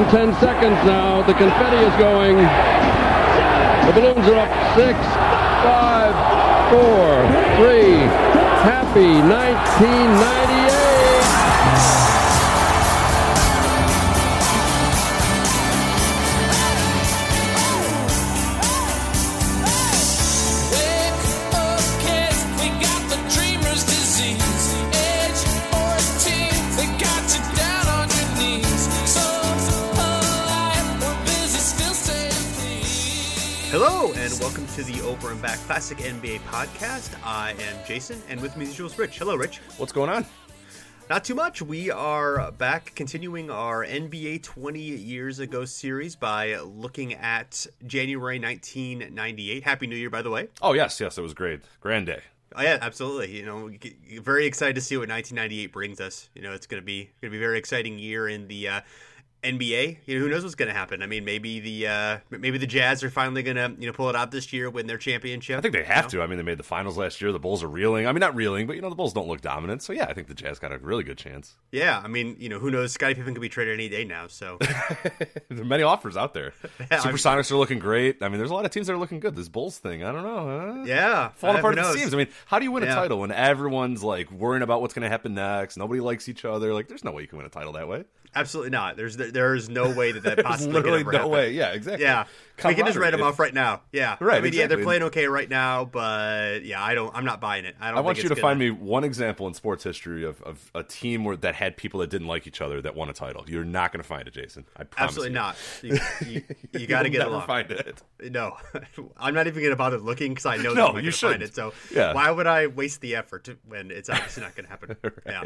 and 10 seconds now. The confetti is going. The balloons are up six, five, four, three. Happy 1998. And Back Classic NBA podcast. I am Jason, and with me as usual is Rich. Hello, Rich. What's going on? Not too much. We are back continuing our NBA 20 years ago series by looking at January 1998. Happy New Year, by the way. Oh yes, yes, it was great. Grand day. Oh yeah, absolutely. You know, very excited to see what 1998 brings us. You know, it's going to be going to be a very exciting year in the uh, NBA, you know, who knows what's going to happen? I mean, maybe the uh, maybe the Jazz are finally going to you know pull it out this year, win their championship. I think they have you know? to. I mean, they made the finals last year. The Bulls are reeling. I mean, not reeling, but you know, the Bulls don't look dominant. So yeah, I think the Jazz got a really good chance. Yeah, I mean, you know, who knows? Scottie Pippen could be traded any day now. So there are many offers out there. yeah, Supersonics are looking great. I mean, there's a lot of teams that are looking good. This Bulls thing, I don't know. Huh? Yeah, falling apart at the seams. I mean, how do you win a title when everyone's like worrying about what's going to happen next? Nobody likes each other. Like, there's no way you can win a title that way. Absolutely not. There's there is no way that that possibly literally no happen. way. Yeah, exactly. Yeah, we can just write them off right now. Yeah, right. I mean, exactly. yeah, they're playing okay right now, but yeah, I don't. I'm not buying it. I don't. I want you to find me one example in sports history of, of a team where that had people that didn't like each other that won a title. You're not going to find it, Jason. I promise. Absolutely you. not. You, you, you got to get never along. Find it. No, I'm not even going to bother looking because I know no, that you should find it. So yeah. why would I waste the effort when it's obviously not going to happen? right. Yeah.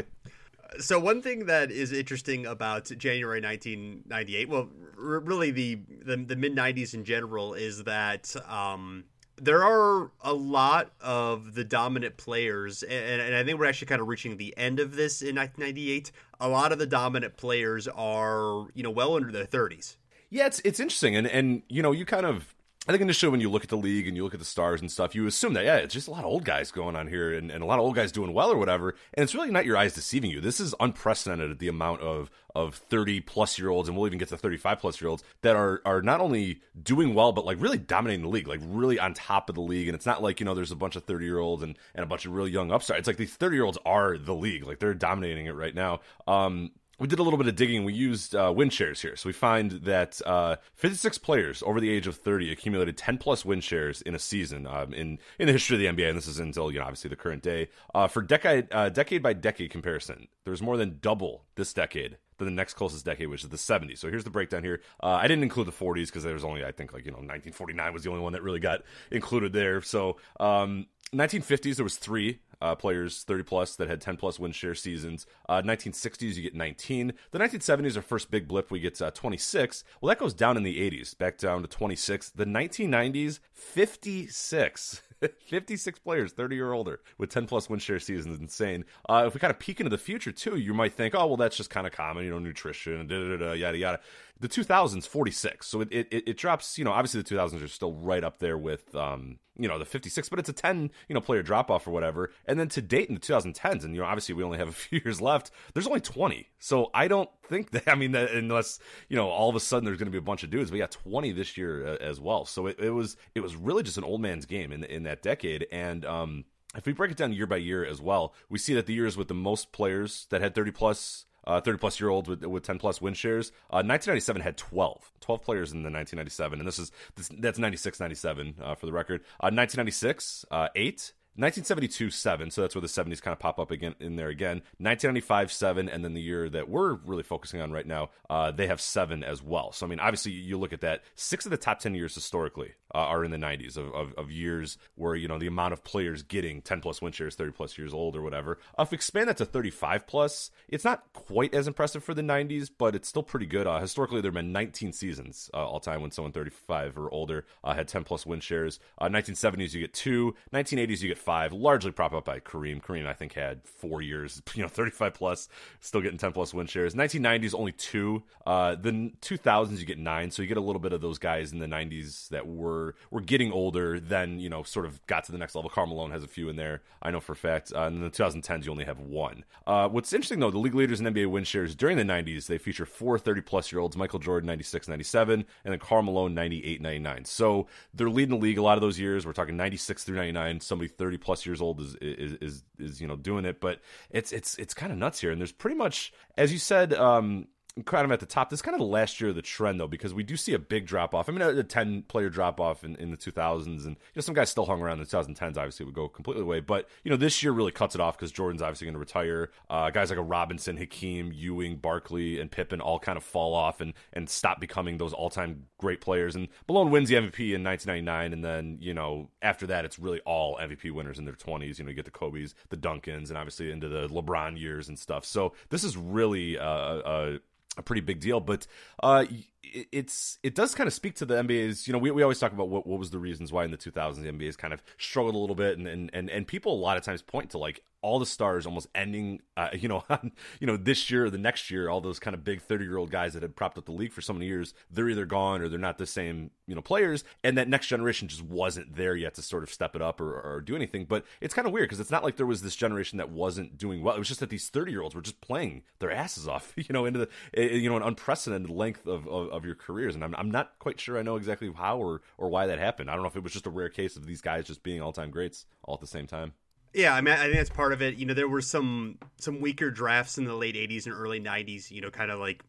So one thing that is interesting about January 1998, well, r- really the the, the mid 90s in general, is that um, there are a lot of the dominant players, and, and, I think we're actually kind of reaching the end of this in 1998. A lot of the dominant players are, you know, well under their 30s. Yeah, it's it's interesting, and and you know, you kind of I think initially when you look at the league and you look at the stars and stuff, you assume that, yeah, it's just a lot of old guys going on here and, and a lot of old guys doing well or whatever. And it's really not your eyes deceiving you. This is unprecedented, the amount of, of 30 plus year olds, and we'll even get to 35 plus year olds that are, are not only doing well, but like really dominating the league, like really on top of the league. And it's not like, you know, there's a bunch of 30 year olds and, and a bunch of really young upstarts. It's like these 30 year olds are the league. Like they're dominating it right now. Um, we did a little bit of digging. We used uh, win shares here. So we find that uh, 56 players over the age of 30 accumulated 10 plus win shares in a season um, in, in the history of the NBA. And this is until, you know, obviously the current day. Uh, for decade, uh, decade by decade comparison, there's more than double this decade than the next closest decade, which is the 70s. So here's the breakdown here. Uh, I didn't include the 40s because there was only, I think, like, you know, 1949 was the only one that really got included there. So um, 1950s, there was three uh, players 30 plus that had 10 plus win share seasons. Uh, 1960s, you get 19. The 1970s, our first big blip, we get uh, 26. Well, that goes down in the 80s, back down to 26. The 1990s, 56. 56 players, 30 or older, with 10 plus win share seasons. Insane. Uh, if we kind of peek into the future, too, you might think, oh, well, that's just kind of common, you know, nutrition, da da da, yada yada. The 2000s, 46. So it, it, it drops, you know, obviously the 2000s are still right up there with, um, you know, the 56, but it's a 10, you know, player drop off or whatever. And then to date in the 2010s, and, you know, obviously we only have a few years left, there's only 20. So I don't think that, I mean, that unless, you know, all of a sudden there's going to be a bunch of dudes, we got 20 this year uh, as well. So it, it was, it was really just an old man's game in, in that decade. And, um, if we break it down year by year as well, we see that the years with the most players that had 30 plus uh, 30 plus year olds with, with 10 plus win shares. Uh, 1997 had 12, 12 players in the 1997, and this is this, that's 96 97 uh, for the record. 1996, uh, eight. 1972 7 so that's where the 70s kind of pop up again in there again. 1995 7 and then the year that we're really focusing on right now uh, they have 7 as well. So i mean obviously you look at that six of the top 10 years historically uh, are in the 90s of, of, of, years where you know the amount of players getting 10 plus win shares 30 plus years old or whatever. Uh, if we expand that to 35 plus it's not quite as impressive for the 90s but it's still pretty good. Uh, historically there have been 19 seasons uh, all time when someone 35 or older uh, had 10 plus win shares. 1970s you get two. 1980s you get 35, largely propped up by Kareem. Kareem, I think, had four years, you know, 35 plus, still getting 10 plus win shares. 1990s, only two. Uh, the 2000s, you get nine. So you get a little bit of those guys in the 90s that were were getting older, then, you know, sort of got to the next level. Karl Malone has a few in there, I know for a fact. Uh, in the 2010s, you only have one. Uh, what's interesting, though, the league leaders in NBA win shares during the 90s, they feature four 30 plus year olds Michael Jordan, 96, 97, and then Karl Malone, 98, 99. So they're leading the league a lot of those years. We're talking 96 through 99. Somebody 30 plus years old is, is, is, is you know, doing it. But it's, it's, it's kind of nuts here. And there's pretty much, as you said, um, kind of at the top. This is kind of the last year of the trend, though, because we do see a big drop off. I mean, a, 10 player drop off in, in the 2000s, and you know, some guys still hung around in the 2010s, obviously, would go completely away. But, you know, this year really cuts it off because Jordan's obviously going to retire. Uh, guys like a Robinson, Hakeem, Ewing, Barkley, and Pippen all kind of fall off and, and stop becoming those all time great players. And Malone wins the MVP in 1999, and then, you know, after that, it's really all MVP winners in their 20s. You know, you get the Kobe's, the Duncans, and obviously into the LeBron years and stuff. So this is really uh, a a pretty big deal. But uh, it's it does kind of speak to the NBA's. You know, we, we always talk about what, what was the reasons why in the 2000s the NBA's kind of struggled a little bit, and and and, and people a lot of times point to like all the stars almost ending, uh, you know, on, you know, this year or the next year, all those kind of big 30 year old guys that had propped up the league for so many years, they're either gone or they're not the same, you know, players. And that next generation just wasn't there yet to sort of step it up or, or do anything. But it's kind of weird because it's not like there was this generation that wasn't doing well. It was just that these 30 year olds were just playing their asses off, you know, into the, eh, you know, an unprecedented length of, of, of your careers. And I'm, I'm not quite sure I know exactly how or, or why that happened. I don't know if it was just a rare case of these guys just being all time greats all at the same time. Yeah, I mean, I think that's part of it. You know, there were some some weaker drafts in the late '80s and early '90s. You know, kind of like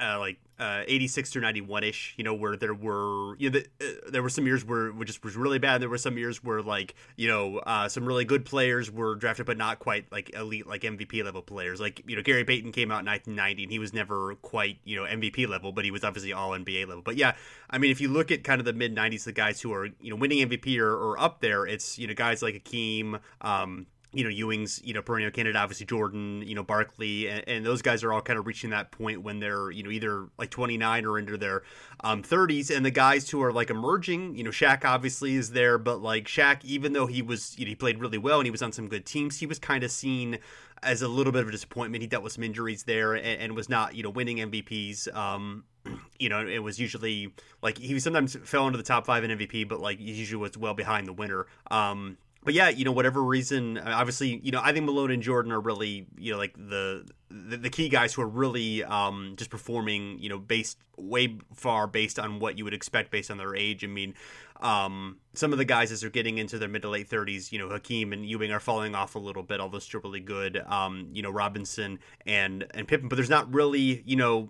uh, like uh, 86 through 91 ish, you know, where there were, you know, the, uh, there were some years where it just was really bad. There were some years where, like, you know, uh, some really good players were drafted, but not quite like elite, like MVP level players. Like, you know, Gary Payton came out in 1990 and he was never quite, you know, MVP level, but he was obviously all NBA level. But yeah, I mean, if you look at kind of the mid 90s, the guys who are, you know, winning MVP or, or up there, it's, you know, guys like Hakeem, um, you know Ewing's you know perennial candidate, obviously Jordan, you know Barkley, and, and, those guys are all kind of reaching that point when they're you know either like 29 or into their um, 30s, and the guys who are like emerging, you know Shaq obviously is there, but like Shaq, even though he was you know he played really well and he was on some good teams, he was kind of seen as a little bit of a disappointment. He dealt with some injuries there and, and was not you know winning MVPs. Um, you know, it was usually like he sometimes fell into the top five in MVP, but like usually was well behind the winner. Um, but yeah, you know, whatever reason, uh, obviously, you know, I think Malone and Jordan are really, you know, like the the, the key guys who are really um, just performing, you know, based way far based on what you would expect based on their age. I mean, um, some of the guys as they're getting into their mid to late thirties, you know, Hakeem and Ewing are falling off a little bit, although still really good. Um, you know, Robinson and and Pippen, but there's not really, you know,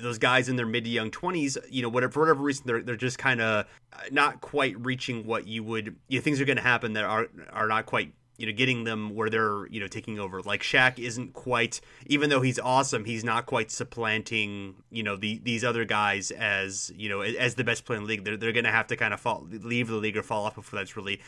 those guys in their mid to young 20s, you know, whatever for whatever reason they're they're just kind of not quite reaching what you would you know, things are going to happen that are are not quite you know getting them where they're you know taking over like Shaq isn't quite even though he's awesome he's not quite supplanting you know the these other guys as you know as the best player in the league they're, they're going to have to kind of fall leave the league or fall off before that's really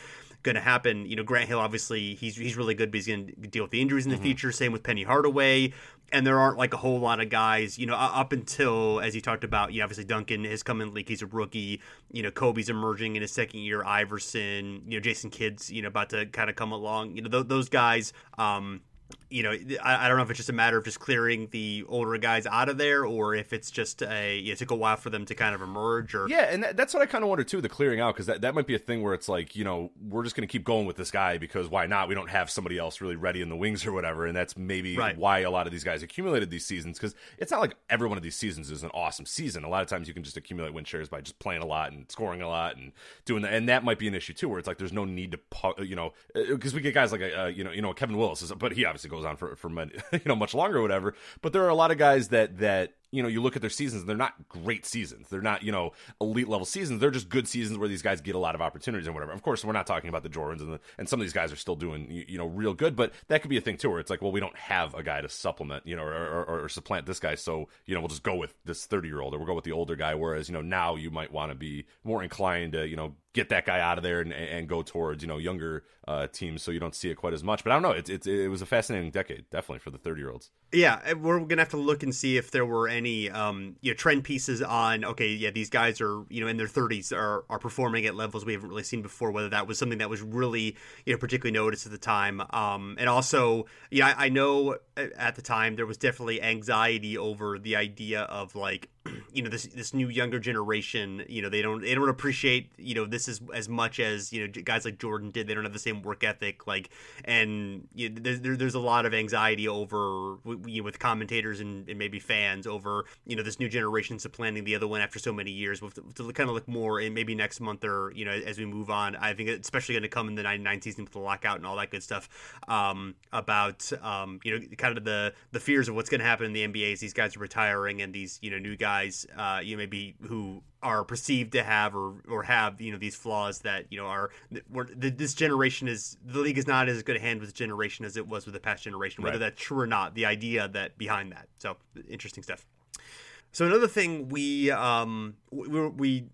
going to happen. You know, Grant Hill obviously he's he's really good, but he's going to deal with the injuries in the mm-hmm. future. Same with Penny Hardaway, and there aren't like a whole lot of guys. You know, up until as you talked about, you know, obviously Duncan has come in league. He's a rookie. You know, Kobe's emerging in his second year. Iverson, you know, Jason Kidd's you know about to kind of come along. You know, th- those guys. Um, you know, I, I, don't know if it's just a matter of just clearing the older guys out of there, or if it's just a it took a while for them to kind of emerge. Or yeah, and that, that's what I kind of wonder too, the clearing out, because that, that might be a thing where it's like, you know, we're just going to keep going with this guy because why not? We don't have somebody else really ready in the wings or whatever, and that's maybe right. why a lot of these guys accumulated these seasons. Because it's not like every one of these seasons is an awesome season. A lot of times you can just accumulate win shares by just playing a lot and scoring a lot and doing that, and that might be an issue too, where it's like there's no need to, you know, because uh, we get guys like a, uh, you know, you know, Kevin Willis, is, but he obviously goes on for for many you know much longer or whatever. But there are a lot of guys that that you know, you look at their seasons, they're not great seasons. They're not, you know, elite level seasons. They're just good seasons where these guys get a lot of opportunities and whatever. Of course, we're not talking about the Jordans and the, and some of these guys are still doing, you, you know, real good, but that could be a thing too, where it's like, well, we don't have a guy to supplement, you know, or, or, or supplant this guy. So, you know, we'll just go with this 30 year old or we'll go with the older guy. Whereas, you know, now you might want to be more inclined to, you know, get that guy out of there and, and go towards you know younger uh, teams so you don't see it quite as much. But I don't know. It, it, it was a fascinating decade, definitely for the thirty year olds. Yeah, we're gonna have to look and see if there were any any um, you know trend pieces on okay, yeah, these guys are you know in their 30s are are performing at levels we haven't really seen before. Whether that was something that was really you know particularly noticed at the time, um, and also yeah, I, I know at the time there was definitely anxiety over the idea of like you know this this new younger generation you know they don't they don't appreciate you know this is as much as you know guys like Jordan did they don't have the same work ethic like and you know, there's there, there's a lot of anxiety over you know, with commentators and, and, maybe fans over you know this new generation supplanting the other one after so many years with to, to kind of look more in maybe next month or you know as we move on I think it's especially going to come in the 99 season with the lockout and all that good stuff um, about um, you know kind of the the fears of what's going to happen in the NBA as these guys are retiring and these you know new guys guys, uh, you know, maybe who are perceived to have or or have you know these flaws that you know are this generation is the league is not as good a hand with this generation as it was with the past generation. Whether right. that's true or not, the idea that behind that. So interesting stuff. So another thing we um, we, we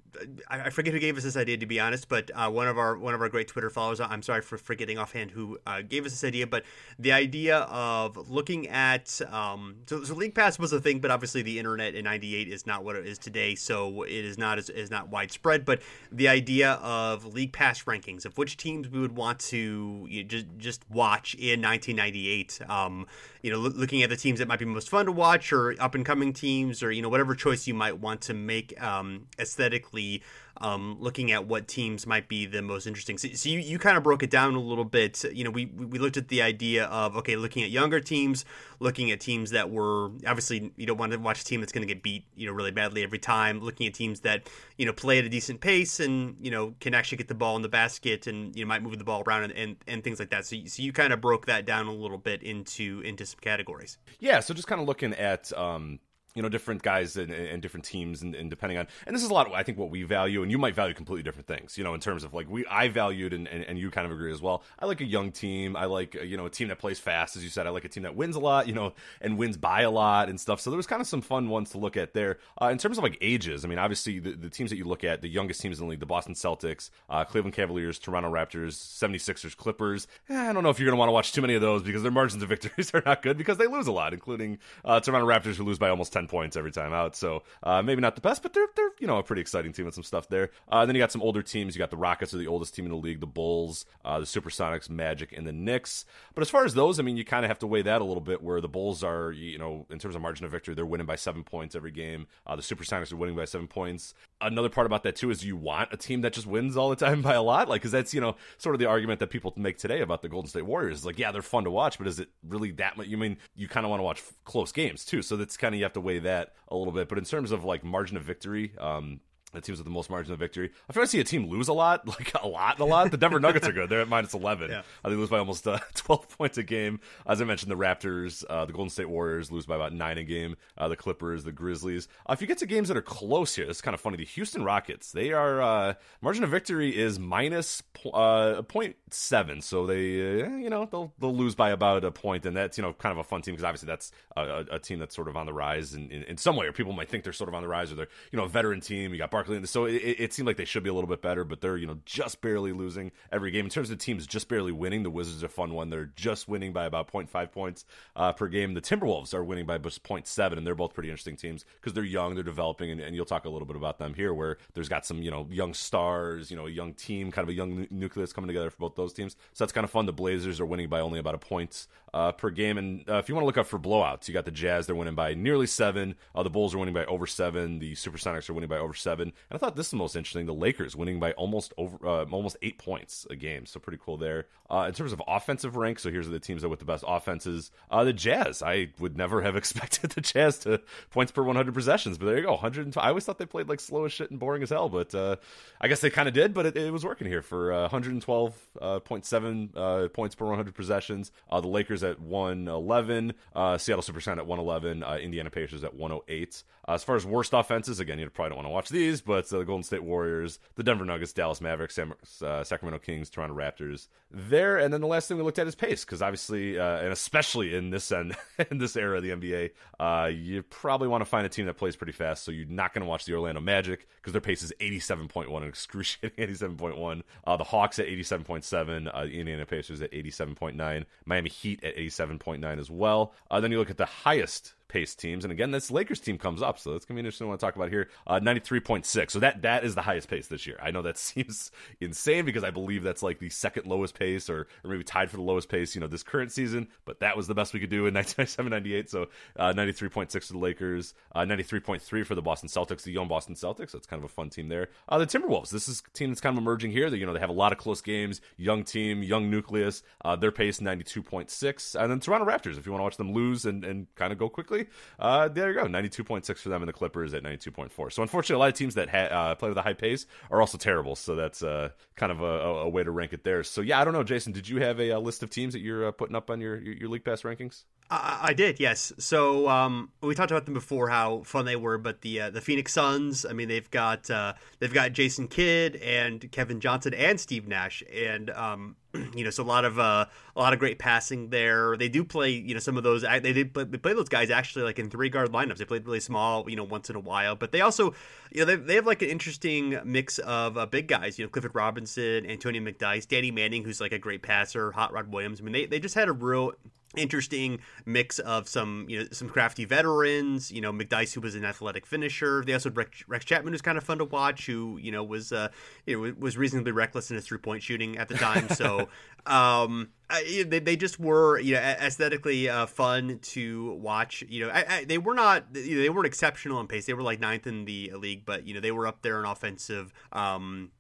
I forget who gave us this idea to be honest, but uh, one of our one of our great Twitter followers. I'm sorry for forgetting offhand who uh, gave us this idea, but the idea of looking at um, so, so League Pass was a thing, but obviously the internet in '98 is not what it is today, so it is not as is not widespread. But the idea of League Pass rankings of which teams we would want to you know, just just watch in 1998. Um, you know, looking at the teams that might be most fun to watch, or up and coming teams, or you know whatever choice you might want to make um, aesthetically um, looking at what teams might be the most interesting. So, so you, you kind of broke it down a little bit. You know, we, we looked at the idea of, okay, looking at younger teams, looking at teams that were obviously, you don't want to watch a team that's going to get beat, you know, really badly every time, looking at teams that, you know, play at a decent pace and, you know, can actually get the ball in the basket and, you know, might move the ball around and, and, and things like that. So, so you kind of broke that down a little bit into, into some categories. Yeah. So just kind of looking at, um, you know different guys and, and different teams and, and, depending on and this is a lot of i think what we value and you might value completely different things you know in terms of like we i valued and, and, and you kind of agree as well. I like a young team. I like you know a team that plays fast as you said. I like a team that wins a lot you know and wins by a lot and stuff. So there was kind of some fun ones to look at there. Uh, in terms of like ages i mean obviously the, the teams that you look at the youngest teams in the league the boston celtics uh, cleveland cavaliers toronto raptors 76ers clippers. Eh, i don't know if you're going to want to watch too many of those because their margins of victories are not good because they lose a lot including uh, toronto raptors who lose by almost 10 points every time out. So uh, maybe not the best, but they're they're you know a pretty exciting team with some stuff there. Uh, then you got some older teams. You got the Rockets, are the oldest team in the league. The Bulls, uh, the Supersonics, Magic, and the Knicks. But as far as those, I mean, you kind of have to weigh that a little bit. Where the Bulls are, you know, in terms of margin of victory, they're winning by seven points every game. Uh, the Supersonics are winning by seven points. Another part about that too is you want a team that just wins all the time by a lot, like because that's you know sort of the argument that people make today about the Golden State Warriors. Like, yeah, they're fun to watch, but is it really that much? You mean you kind of want to watch close games too? So that's kind of you have to weigh that a little bit. But in terms of like margin of victory, um, the teams with the most margin of victory. If I see a team lose a lot, like a lot a lot, the Denver Nuggets are good. They're at minus 11. Yeah. Uh, they lose by almost uh, 12 points a game. As I mentioned, the Raptors, uh, the Golden State Warriors lose by about nine a game. Uh, the Clippers, the Grizzlies. Uh, if you get to games that are close here, it's kind of funny. The Houston Rockets, they are, uh, margin of victory is minus po- 0.7. So they, you know, they'll, they'll lose by about a point. And that's, you know, kind of a fun team because obviously that's a, a, team that's sort of on the rise in, in, in, some way, or people might think they're sort of on the rise or they're, you know, a veteran team. You got So it, it seemed like they should be a little bit better, but they're you know just barely losing every game. In terms of teams just barely winning, the Wizards are a fun one. They're just winning by about 0.5 points uh, per game. The Timberwolves are winning by just 0.7, and they're both pretty interesting teams because they're young, they're developing, and, and, you'll talk a little bit about them here, where there's got some you know young stars, you know a young team, kind of a young nucleus coming together for both those teams. So that's kind of fun. The Blazers are winning by only about a point uh, per game, and uh, if you want to look up for blowouts, you got the Jazz. They're winning by nearly seven. Uh, the Bulls are winning by over seven. The Supersonics are winning by over seven. And I thought this is the most interesting. The Lakers winning by almost over uh, almost eight points a game, so pretty cool there. Uh, in terms of offensive rank, so here's the teams that with the best offenses. Uh, the Jazz, I would never have expected the Jazz to points per 100 possessions, but there you go, 100. I always thought they played like slow as shit and boring as hell, but uh, I guess they kind of did. But it, it, was working here for 112.7 uh, uh, points per 100 possessions. the Lakers at 111, Seattle Supersonics at 111, Indiana Pacers at 108. As far as worst offenses, again, you probably don't want to watch these, but the Golden State Warriors, the Denver Nuggets, Dallas Mavericks, Sam, uh, Sacramento Kings, Toronto Raptors. There, and then the last thing we looked at is pace, because obviously, uh, and especially in this end, in this era of the NBA, uh, you probably want to find a team that plays pretty fast. So you're not going to watch the Orlando Magic because their pace is 87.1, an excruciating 87.1. Uh, the Hawks at 87.7, uh, Indiana Pacers at 87.9, Miami Heat at 87.9 as well. Uh, then you look at the highest pace teams. And again, this Lakers team comes up, so that's gonna be interesting to want to talk about here. Uh, 93.6. So that that is the highest pace this year. I know that seems insane because I believe that's like the second lowest pace, or or maybe tied for the lowest pace, you know, this current season. But that was the best we could do in 1997, 98. So uh, 93.6 for the Lakers, uh, 93.3 for the Boston Celtics, the young Boston Celtics. That's kind of a fun team there. Uh, the Timberwolves. This is a team that's kind of emerging here. That you know they have a lot of close games, young team, young nucleus. Uh, their pace 92.6, and then Toronto Raptors. If you want to watch them lose and, and kind of go quickly, uh, there you go, 92.6 for them, and the Clippers at 92.4. So unfortunately, a lot of teams that ha- uh, play with a high pace are also terrible. So that's kind of a, a, way to rank it there. So yeah, I don't know, Jason. Did you have a, a list of teams that you're uh, putting up on your, your, your league pass rankings? I, I did, yes. So um, we talked about them before, how fun they were. But the uh, the Phoenix Suns, I mean, they've got uh, they've got Jason Kidd and Kevin Johnson and Steve Nash, and um, you know, so a lot of uh, a lot of great passing there. They do play, you know, some of those. They did play, they play those guys actually like in three guard lineups. They played really small, you know, once in a while. But they also, you know, they, they have like an interesting mix of uh, big guys. You know, Clifford Robinson, Antonio McDyess, Danny Manning, who's like a great passer, Hot Rod Williams. I mean, they they just had a real interesting mix of some you know some crafty veterans you know McDyess who was an athletic finisher. They also had Rex, Rex Chapman who's kind of fun to watch who you know was uh you know was reasonably reckless in his three point shooting at the time. So um I, they, they just were you know aesthetically uh, fun to watch. You know I, I, they were not you know, they weren't exceptional in pace. They were like ninth in the league but you know they were up there in offensive um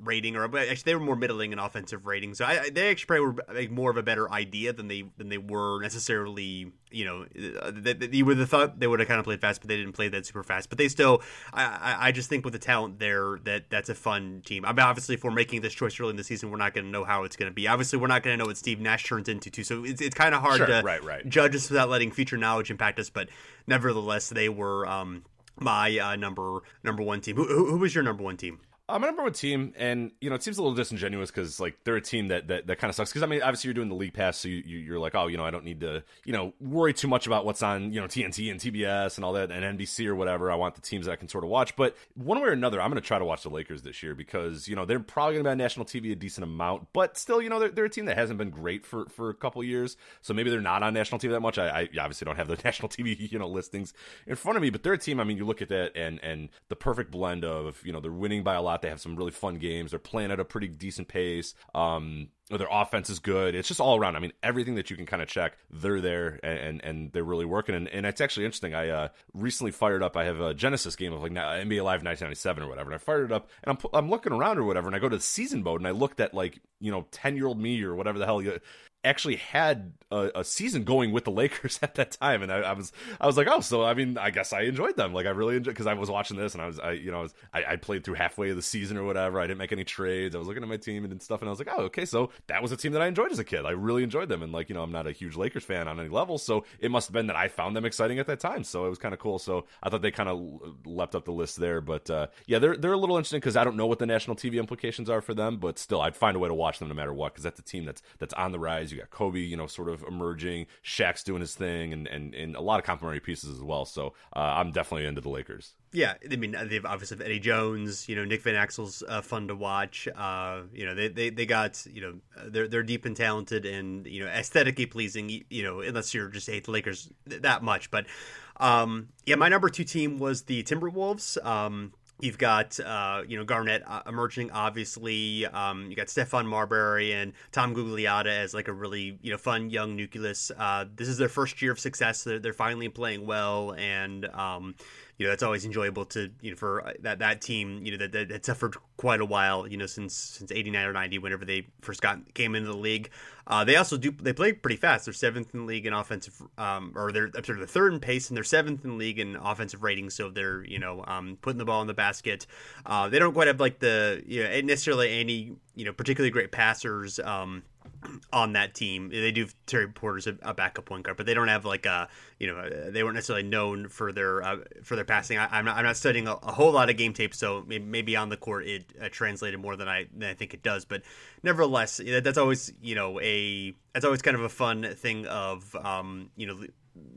rating, or actually they were more middling in offensive rating. So I, they actually probably were like, more of a better idea than they than they were necessarily. You know, you would have thought they would have kind of played fast, but they didn't play that super fast. But they still, I, I just think with the talent there, that that's a fun team. I mean, obviously, if we're making this choice early in the season, we're not going to know how it's going to be. Obviously, we're not going to know what Steve Nash turns into too. So it's, it's kind of hard sure, to right, right. judge us without letting future knowledge impact us. But nevertheless, they were. Um, my uh, number number one team. Who, who, who was your number one team? I'm a number one team, and you know it seems a little disingenuous because like they're a team that that, that kind of sucks. Because I mean, obviously you're doing the league pass, so you, you are like, oh, you know, I don't need to you know worry too much about what's on you know TNT and TBS and all that and NBC or whatever. I want the teams that I can sort of watch. But one way or another, I'm going to try to watch the Lakers this year because you know they're probably going to be on national TV a decent amount, but still, you know, they're, they're a team that hasn't been great for for a couple years, so maybe they're not on national TV that much. I, I obviously don't have the national TV you know listings in front of me, but they're a team. I mean, you look at that and and the perfect blend of you know they're winning by a lot. They have some really fun games. They're playing at a pretty decent pace. Um, their offense is good. It's just all around. I mean, everything that you can kind of check, they're there and and, and they're really working. And, and it's actually interesting. I uh, recently fired up. I have a Genesis game of like NBA Live 1997 or whatever, and I fired it up and I'm I'm looking around or whatever, and I go to season mode and I looked at like you know ten year old me or whatever the hell you actually had a, a, season going with the Lakers at that time, and I, I, was I was like, oh, so I mean, I guess I enjoyed them. Like I really enjoyed because I was watching this, and I was I you know I, was, I, I, played through halfway of the season or whatever. I didn't make any trades. I was looking at my team and stuff, and I was like, oh, okay, so that was a team that I enjoyed as a kid. I really enjoyed them, and like you know, I'm not a huge Lakers fan on any level, so it must have been that I found them exciting at that time. So it was kind of cool. So I thought they kind of leapt up the list there, but uh, yeah, they're they're a little interesting because I don't know what the national TV implications are for them, but still, I'd find a way to watch them no matter what because that's a team that's that's on the rise. You got Kobe, you know sort of emerging. Shaq's doing his thing, and and, and a lot of complementary pieces as well. So uh, I'm definitely into the Lakers. Yeah, I mean they've obviously Eddie Jones. You know Nick Van Exel's uh, fun to watch. Uh, you know they, they they got you know they're they're deep and talented and you know aesthetically pleasing. You know unless you're just hate the Lakers that much, but um, yeah, my number two team was the Timberwolves. Um, You've got uh, you know Garnett uh, emerging, obviously. Um, you got Stephon Marbury and Tom Gugliotta as like a really you know fun young nucleus. Uh, this is their first year of success. They're, they're finally playing well, and um, you know that's always enjoyable to you know for uh, that that team you know that, that, that suffered quite a while you know since since 89 or 90 whenever they first got came into the league. Uh, they also do they play pretty fast. They're seventh in the league in offensive um, or they're sort of the third in pace and they're seventh in the league in offensive rating. So they're you know um, putting the ball in the basket. Uh, they don't quite have like the you know necessarily any you know particularly great passers um, on that team. They do Terry Porter's a, backup point guard, but they don't have like a you know they weren't necessarily known for their uh, for their passing. I, am not I'm not studying a, a, whole lot of game tape, so maybe, maybe on the court it uh, translated more than I than I think it does. But nevertheless, that's always you know a that's always kind of a fun thing of um, you know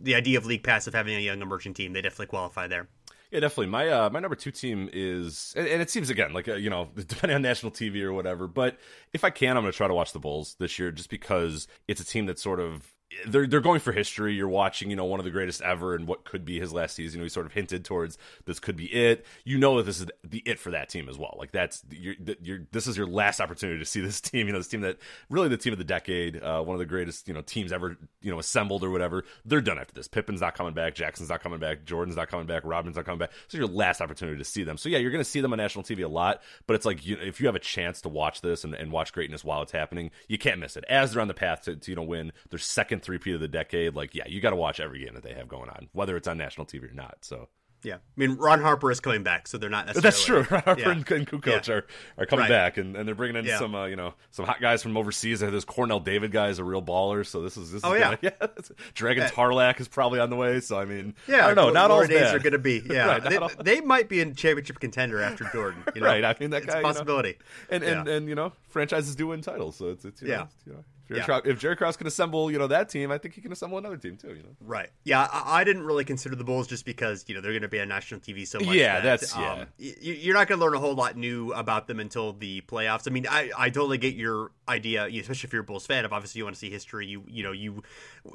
the idea of league pass of having a young emerging team. They definitely qualify there. Yeah, definitely. My uh, my number two team is, and, it seems again like uh, you know, depending on national TV or whatever. But if I can, I'm going to try to watch the Bulls this year, just because it's a team that sort of they're they're going for history. You're watching, you know, one of the greatest ever, and what could be his last season. He sort of hinted towards this could be it. You know that this is the it for that team as well. Like that's you're, you're this is your last opportunity to see this team. You know, this team that really the team of the decade, uh, one of the greatest you know teams ever you know assembled or whatever. They're done after this. Pippen's not coming back. Jackson's not coming back. Jordan's not coming back. Robin's not coming back. So your last opportunity to see them. So yeah, you're going to see them on national TV a lot. But it's like you, if you have a chance to watch this and, and watch greatness while it's happening, you can't miss it. As they're on the path to, to you know win their second three-peat of the decade like yeah, you got to watch every game that they have going on, whether it's on national TV or not. So yeah, I mean Ron Harper is coming back, so they're not necessarily. That's true. Ron Harper yeah. and, and Kukoc yeah. are, are coming right. back, and, and they're bringing in yeah. some uh, you know some hot guys from overseas. This Kornel David guy is a real baller, so this is this. Oh is yeah, gonna, yeah. Dragan Tarlac is probably on the way. So I mean, yeah, I don't know. Not all days bad. are going to be. Yeah, right, they, all... they, might be in championship contender after Jordan. You know? right. I mean that it's a possibility. You know, and and and you know franchises do win titles, so it's it's yeah. Know, you know, Jerry yeah. if Jerry Krause can assemble, you know, that team, I think he can assemble another team too. You know, right? Yeah, I, I didn't really consider the Bulls just because you know they're going to be on national TV so much. Yeah, that, that's um, yeah. You're not going to learn a whole lot new about them until the playoffs. I mean, I, I totally get your idea, especially if you're a Bulls fan. If obviously you want to see history, you you know you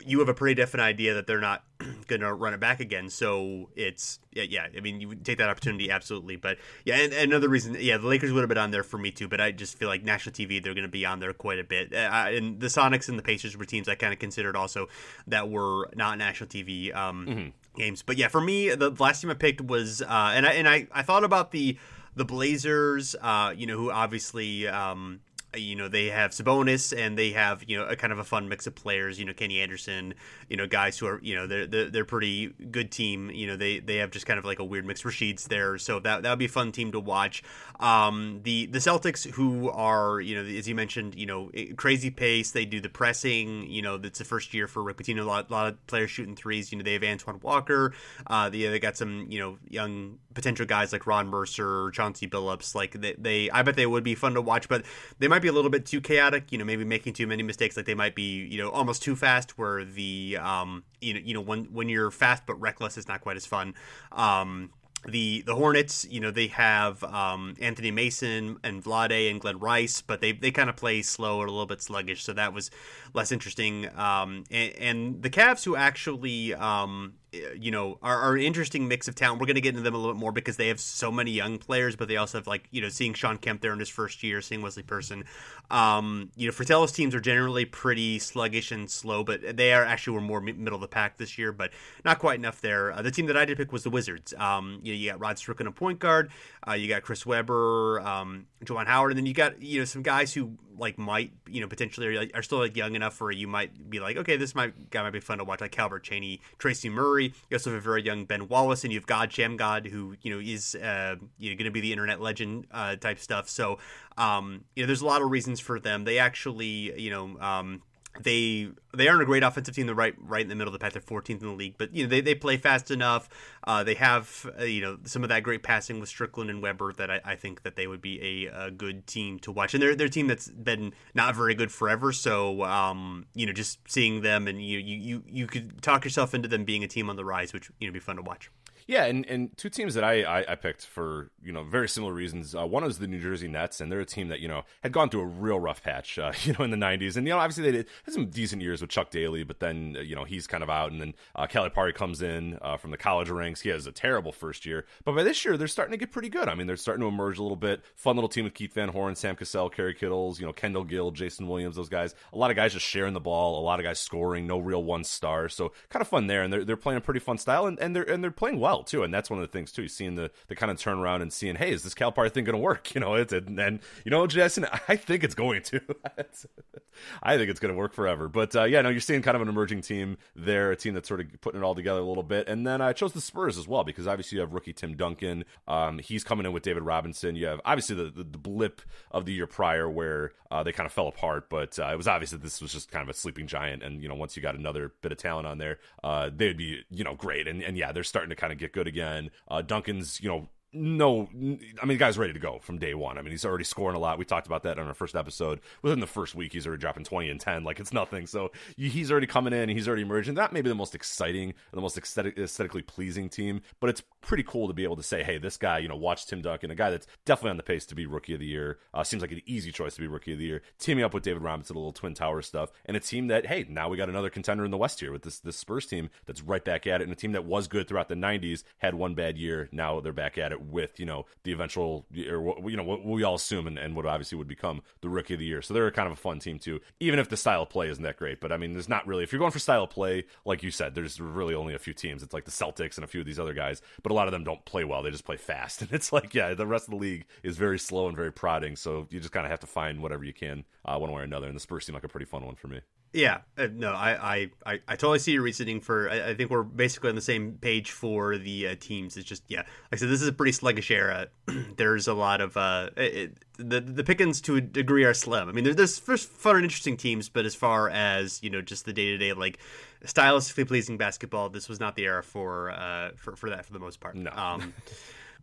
you have a pretty definite idea that they're not going to run it back again. So it's yeah, yeah. I mean, you take that opportunity absolutely. But yeah, and, and, another reason, yeah, the Lakers would have been on there for me too. But I just feel like national TV, they're going to be on there quite a bit. Uh, and the Sonics and the Pacers were teams I kind of considered also that were not national TV um, mm-hmm. games. But yeah, for me, the last team I picked was, uh, and I and I, I thought about the the Blazers, uh, you know, who obviously. Um, you know they have Sabonis and they have you know a kind of a fun mix of players. You know Kenny Anderson, you know guys who are you know they're they're, they're pretty good team. You know they they have just kind of like a weird mix. Rasheed's there, so that that would be a fun team to watch. Um, the the Celtics who are you know as you mentioned you know crazy pace. They do the pressing. You know it's the first year for Rick Pitino. A lot, lot of players shooting threes. You know they have Antoine Walker. Uh, they they got some you know young potential guys like Ron Mercer, Chauncey Billups. Like they, they I bet they would be fun to watch, but they might be a little bit too chaotic. You know, maybe making too many mistakes. Like they might be, you know, almost too fast. Where the, um, you know, you know, when when you're fast but reckless, it's not quite as fun. Um, the the Hornets, you know, they have um, Anthony Mason and Vlade and Glen Rice, but they, they kind of play slow and a little bit sluggish, so that was less interesting. Um, and, and, the Cavs, who actually um, you know, are, are, an interesting mix of talent. We're going to get into them a little bit more because they have so many young players, but they also have like you know, seeing Shawn Kemp there in his first year, seeing Wesley Person. Um, you know, Fratello's teams are generally pretty sluggish and slow, but they are actually were more middle of the pack this year, but not quite enough there. Uh, the team that I did pick was the Wizards. Um, you know, you got Rod Strickland, a point guard. Uh, you got Chris Webber, um, Juwan Howard, and then you got you know some guys who like might you know potentially are, are still like young enough where you might be like okay this might guy might be fun to watch like Calbert Cheaney, Tracy Murray. You also have a very young Ben Wallace, and you have God Shammgod who you know is uh, you know going to be the internet legend uh, type stuff. So um, you know there's a lot of reasons for them. They actually you know. Um, they they aren't a great offensive team. They're right right in the middle of the pack. They're 14th in the league, but you know they, they play fast enough. Uh, they have uh, you know some of that great passing with Strickland and Webber that I, I think that they would be a, a, good team to watch. And they're they're a team that's been not very good forever. So um, you know just seeing them and you you you you could talk yourself into them being a team on the rise, which you know be fun to watch. Yeah, and, and two teams that I, I, I picked for you know very similar reasons. Uh, one was the New Jersey Nets, and they're a team that you know had gone through a real rough patch, uh, you know, in the '90s, and you know obviously they did had some decent years with Chuck Daly, but then uh, you know he's kind of out, and then uh, Parry comes in uh, from the college ranks. He has a terrible first year, but by this year they're starting to get pretty good. I mean, they're starting to emerge a little bit. Fun little team with Keith Van Horn, Sam Cassell, Kerry Kittles, you know, Kendall Gill, Jason Williams, those guys. A lot of guys just sharing the ball, a lot of guys scoring, no real one star, so kind of fun there, and they're they're playing a pretty fun style, and, and they're and they're playing well too, and that's one of the things too. Seeing the the kind of turnaround and seeing, hey, is this Calipari thing going to work? You know, it's and, and you know, Jason, I think it's going to. I think it's going to work forever. But uh, yeah, no, you're seeing kind of an emerging team there, a team that's sort of putting it all together a little bit. And then I chose the Spurs as well because obviously you have rookie Tim Duncan. Um, he's coming in with David Robinson. You have obviously the, the, the blip of the year prior where uh, they kind of fell apart, but uh, it was obvious that this was just kind of a sleeping giant. And you know, once you got another bit of talent on there, uh, they'd be you know great. And, and yeah, they're starting to kind of get good again. Uh, Duncan's, you know, no, I mean, the guy's ready to go from day one. I mean, he's already scoring a lot. We talked about that on our first episode. Within the first week, he's already dropping 20 and 10. Like, it's nothing. So he's already coming in. He's already emerging. That may be the most exciting, and the most aesthetic, aesthetically pleasing team, but it's pretty cool to be able to say, hey, this guy, you know, watch Tim Duncan, a guy that's definitely on the pace to be rookie of the year. Uh, seems like an easy choice to be rookie of the year. Teaming up with David Robinson, a little Twin Tower stuff, and a team that, hey, now we got another contender in the West here with this, this Spurs team that's right back at it, and a team that was good throughout the 90s, had one bad year. Now they're back at it with, you know, the eventual, or you know, what we all assume, and, and what obviously would become the rookie of the year. So they're kind of a fun team too, even if the style of play isn't that great. But I mean, there's not really if you're going for style of play, like you said, there's really only a few teams. It's like the Celtics and a few of these other guys, but a lot of them don't play well. They just play fast, and it's like, yeah, the rest of the league is very slow and very prodding. So you just kind of have to find whatever you can, uh, one way or another. And the Spurs seem like a pretty fun one for me. Yeah, uh, no, I, I, I, I, totally see your reasoning for. I, I, think we're basically on the same page for the uh, teams. It's just, yeah, like I said, this is a pretty sluggish era. there's a lot of uh, it, the the pickings to a degree are slim. I mean, there's there's fun and interesting teams, but as far as you know, just the day to day like stylistically pleasing basketball, this was not the era for uh for for that for the most part. No. Um,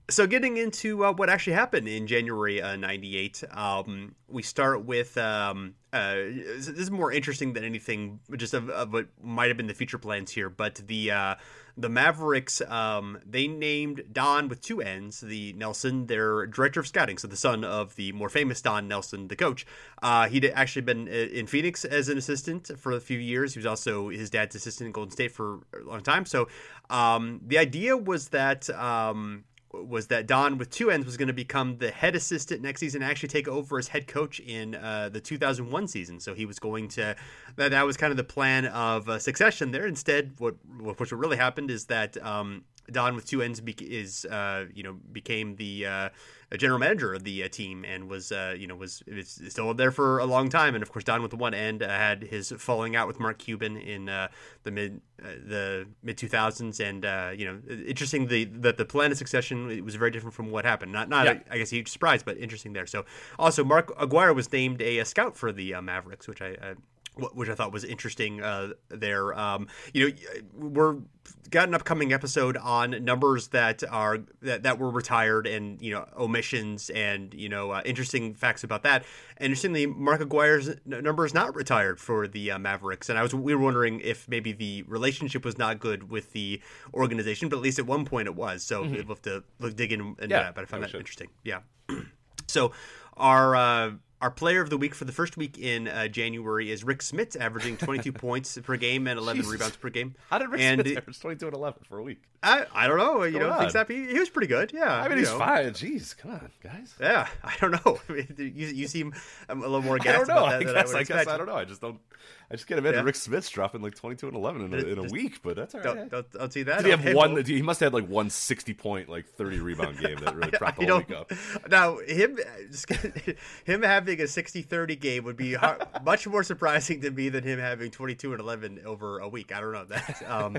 so getting into uh, what actually happened in January uh, 98, um, we start with um, uh, this is more interesting than anything just of, of, what might have been the future plans here but the uh, the Mavericks um, they named Don with two N's the Nelson their director of scouting so the son of the more famous Don Nelson the coach. Uh, he'd actually been uh, in Phoenix as an assistant for a few years. He was also his dad's assistant in Golden State for a long time. So um, the idea was that um, was that Don with two ends was going to become the head assistant next season, and actually take over as head coach in uh, the 2001 season. So he was going to that, that was kind of the plan of uh, succession there. Instead, what what really happened is that um, Don with two ends is uh, you know became the uh, general manager of the uh, team and was uh, you know was, still there for a long time. And of course, Don with the one end uh, had his falling out with Mark Cuban in uh, the mid the mid two thousands. And you know, interesting the that the plan of succession was very different from what happened. Not not yeah. I guess a huge surprise, but interesting there. So also Mark Aguirre was named a, a scout for the Mavericks, which I, I which I thought was interesting uh, there. Um, you know, we're got an upcoming episode on numbers that are that, that were retired and you know omissions and you know uh, interesting facts about that. And interestingly, Mark Aguirre's number is not retired for the uh, Mavericks, and I was we were wondering if maybe the relationship was not good with the organization, but at least at one point it was. So mm-hmm. we'll have to look, dig in into yeah, that. But I found that should. interesting. Yeah. so our uh, our player of the week for the first week in uh, January is Rik Smits, averaging 22 points per game and 11 Jesus. rebounds per game. How did Rick and Smits average 22 and 11 for a week? I, I don't know. You know, things happy. He was pretty good. Yeah. I mean, he's know. fine. Jeez, come on, guys. Yeah, I don't know. you, you seem a little more gassed I don't know. I guess, I, I guess I don't know. I just don't. I just can't imagine yeah. Rik Smits dropping like 22 and 11 in a, in a week, but that's all right. Don't, don't, don't see that. Did he have one? He must have had like one 60 point, like 30 rebound game that really propped the whole week up. Now, him, him having a 60 30 game would be hard, much more surprising to me than him having 22 and 11 over a week. I don't know. That, um,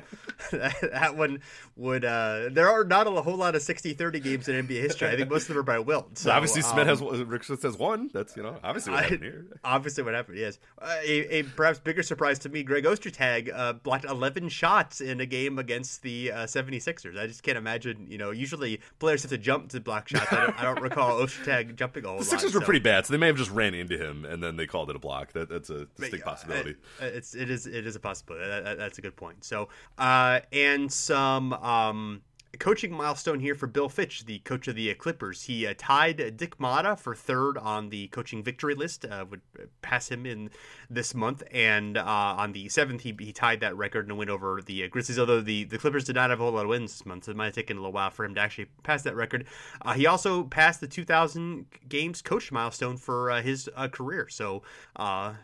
that, that, one would, uh, there are not a whole lot of 60 30 games in NBA history. I think most of them are by Wilt. So, obviously, Smits um, has, Rik Smits has one. That's, you know, obviously what happened here. Obviously what happened, yes. Uh, a, a perhaps bigger surprise to me, Greg Ostertag uh, blocked 11 shots in a game against the uh, 76ers. I just can't imagine, you know, usually players have to jump to block shots. I don't, I don't recall Ostertag jumping a whole The Sixers lot, were so. pretty bad, so they may have just ran into him and then they called it a block. That, that's a distinct possibility. It's, it, is, it is a possibility. That, that's a good point. So, uh, and some. Um, coaching milestone here for Bill Fitch, the coach of the Clippers. He uh, tied Dick Motta for third on the coaching victory list. Uh, would pass him in this month, and uh, on the seventh, he, he tied that record and win over the uh, Grizzlies. Although the, the Clippers did not have a whole lot of wins this month, so it might have taken a little while for him to actually pass that record. Uh, he also passed the 2,000 games coach milestone for uh, his career. So,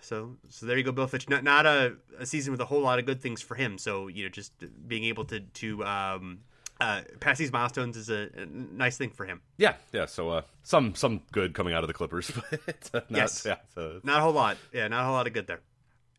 so so there you go, Bill Fitch. Not not a, a, season with a whole lot of good things for him. So you know, just being able to to um, uh, pass these milestones is a, a, nice thing for him. Yeah, yeah. So uh, some some good coming out of the Clippers, but not, yes, yeah, so. not a whole lot. Yeah, not a whole lot of good there.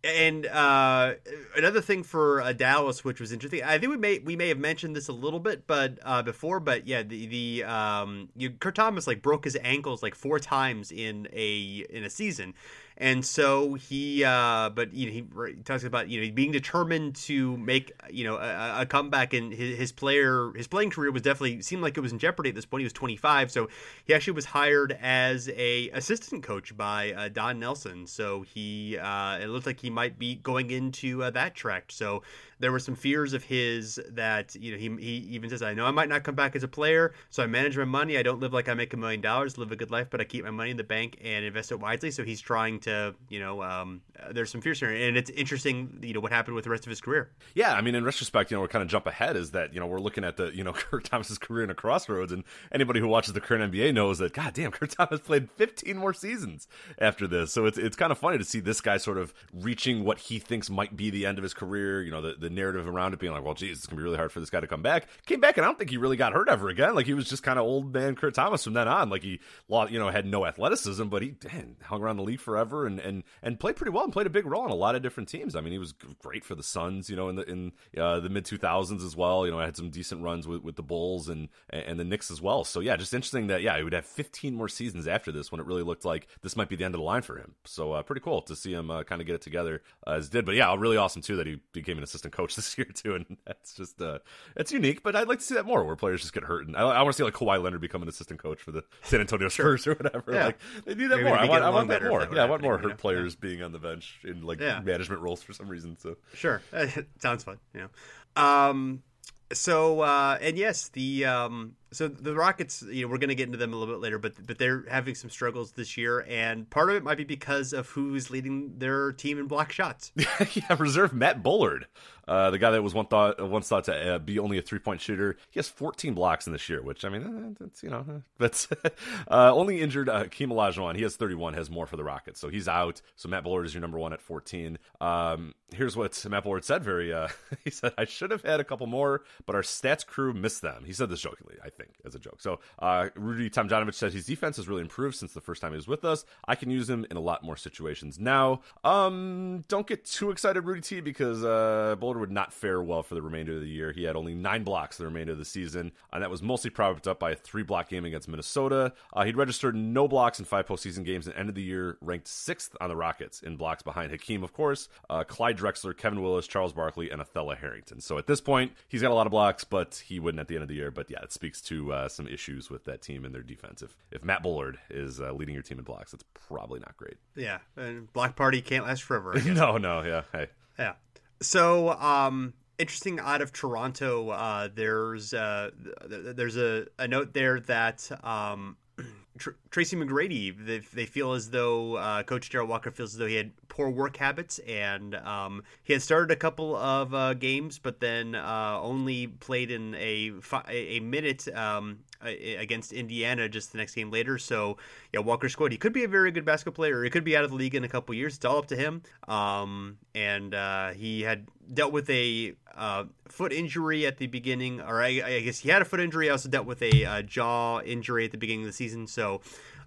And uh, another thing for uh, Dallas, which was interesting, I think we may we may have mentioned this a little bit, but uh, before, but yeah, the the um, you, Kurt Thomas like broke his ankles like four times in a in a season, and so he, uh, but you know, he, talks about you know being determined to make you know a, a comeback, and his, his, player his playing career was definitely seemed like it was in jeopardy at this point. He was 25, so he actually was hired as a assistant coach by uh, Don Nelson. So he uh, it looked like he might be going into uh, that track. So there were some fears of his that you know he, he even says I know I might not come back as a player, so I manage my money. I don't live like I make a million dollars, live a good life, but I keep my money in the bank and invest it wisely. So he's trying to you know um, uh, there's some fears here, and it's interesting you know what happened with the rest of his career. Yeah, I mean in retrospect, you know we're kind of jump ahead is that you know we're looking at the you know Kurt Thomas's career in a crossroads, and anybody who watches the current NBA knows that God damn Kurt Thomas played 15 more seasons after this, so it's it's kind of funny to see this guy sort of reaching what he thinks might be the end of his career. You know the the narrative around it being like, well, geez, it's gonna be really hard for this guy to come back. Came back, and I don't think he really got hurt ever again. Like he was just kind of old man Kurt Thomas from then on. Like he, you know, had no athleticism, but he man, hung around the league forever and and and played pretty well and played a big role on a lot of different teams. I mean, he was great for the Suns, you know, in the in uh, the mid two thousands as well. You know, I had some decent runs with, with the Bulls and and the Knicks as well. So yeah, just interesting that yeah, he would have 15 more seasons after this when it really looked like this might be the end of the line for him. So uh, pretty cool to see him uh, kind of get it together as did. But yeah, really awesome too that he became an assistant coach this year too, and that's just uh, it's unique. But I'd like to see that more where players just get hurt. And I, I want to see like Kawhi Leonard become an assistant coach for the San Antonio Spurs or whatever. Yeah. Like they need that Maybe more. I want, I want that more. Yeah, I want more hurt you know? players yeah. being on the bench in like yeah. management roles for some reason. So sure, sounds fun. Yeah. Um, so uh, and yes, the um, so the Rockets, you know, we're going to get into them a little bit later, but but they're having some struggles this year, and part of it might be because of who's leading their team in block shots. yeah, reserve Matt Bullard, uh, the guy that was one thought once thought to uh, be only a three point shooter. He has 14 blocks in this year, which I mean, that's you know, that's uh, only injured uh, Hakeem Olajuwon. He has 31, has more for the Rockets, so he's out. So Matt Bullard is your number one at 14. Um, here's what Matt Bullard said. Very, uh, he said, "I should have had a couple more, but our stats crew missed them." He said this jokingly, I think, as a joke. So uh, Rudy Tomjanovich said his defense has really improved since the first time he was with us. I can use him in a lot more situations now. Um, don't get too excited, Rudy T, because uh, Would not fare well for the remainder of the year. He had only nine blocks the remainder of the season, and that was mostly propped up by a three block game against Minnesota. Uh, he'd registered no blocks in five postseason games and ended the year ranked sixth on the Rockets in blocks behind Hakeem, of course, uh, Clyde Drexler, Kevin Willis, Charles Barkley, and Othella Harrington. So at this point, he's got a lot of blocks, but he wouldn't at the end of the year. But yeah, it speaks to uh, some issues with that team and their defense. If if Matt Bullard is uh, leading your team in blocks, it's probably not great. Yeah, and block party can't last forever. no, no, yeah, hey, yeah. So, um, interesting out of Toronto. Uh, there's uh, there's a, a note there that um, Tr- Tracy McGrady, they, they, feel as though uh, Coach Darrell Walker feels as though he had poor work habits, and um, he had started a couple of uh, games, but then uh, only played in a a minute um, against Indiana just the next game later. So yeah, Walker scored. He could be a very good basketball player. He could be out of the league in a couple years. It's all up to him. Um, and uh, he had dealt with a uh, foot injury at the beginning, or I, I, guess he had a foot injury. Also dealt with a uh, jaw injury at the beginning of the season. So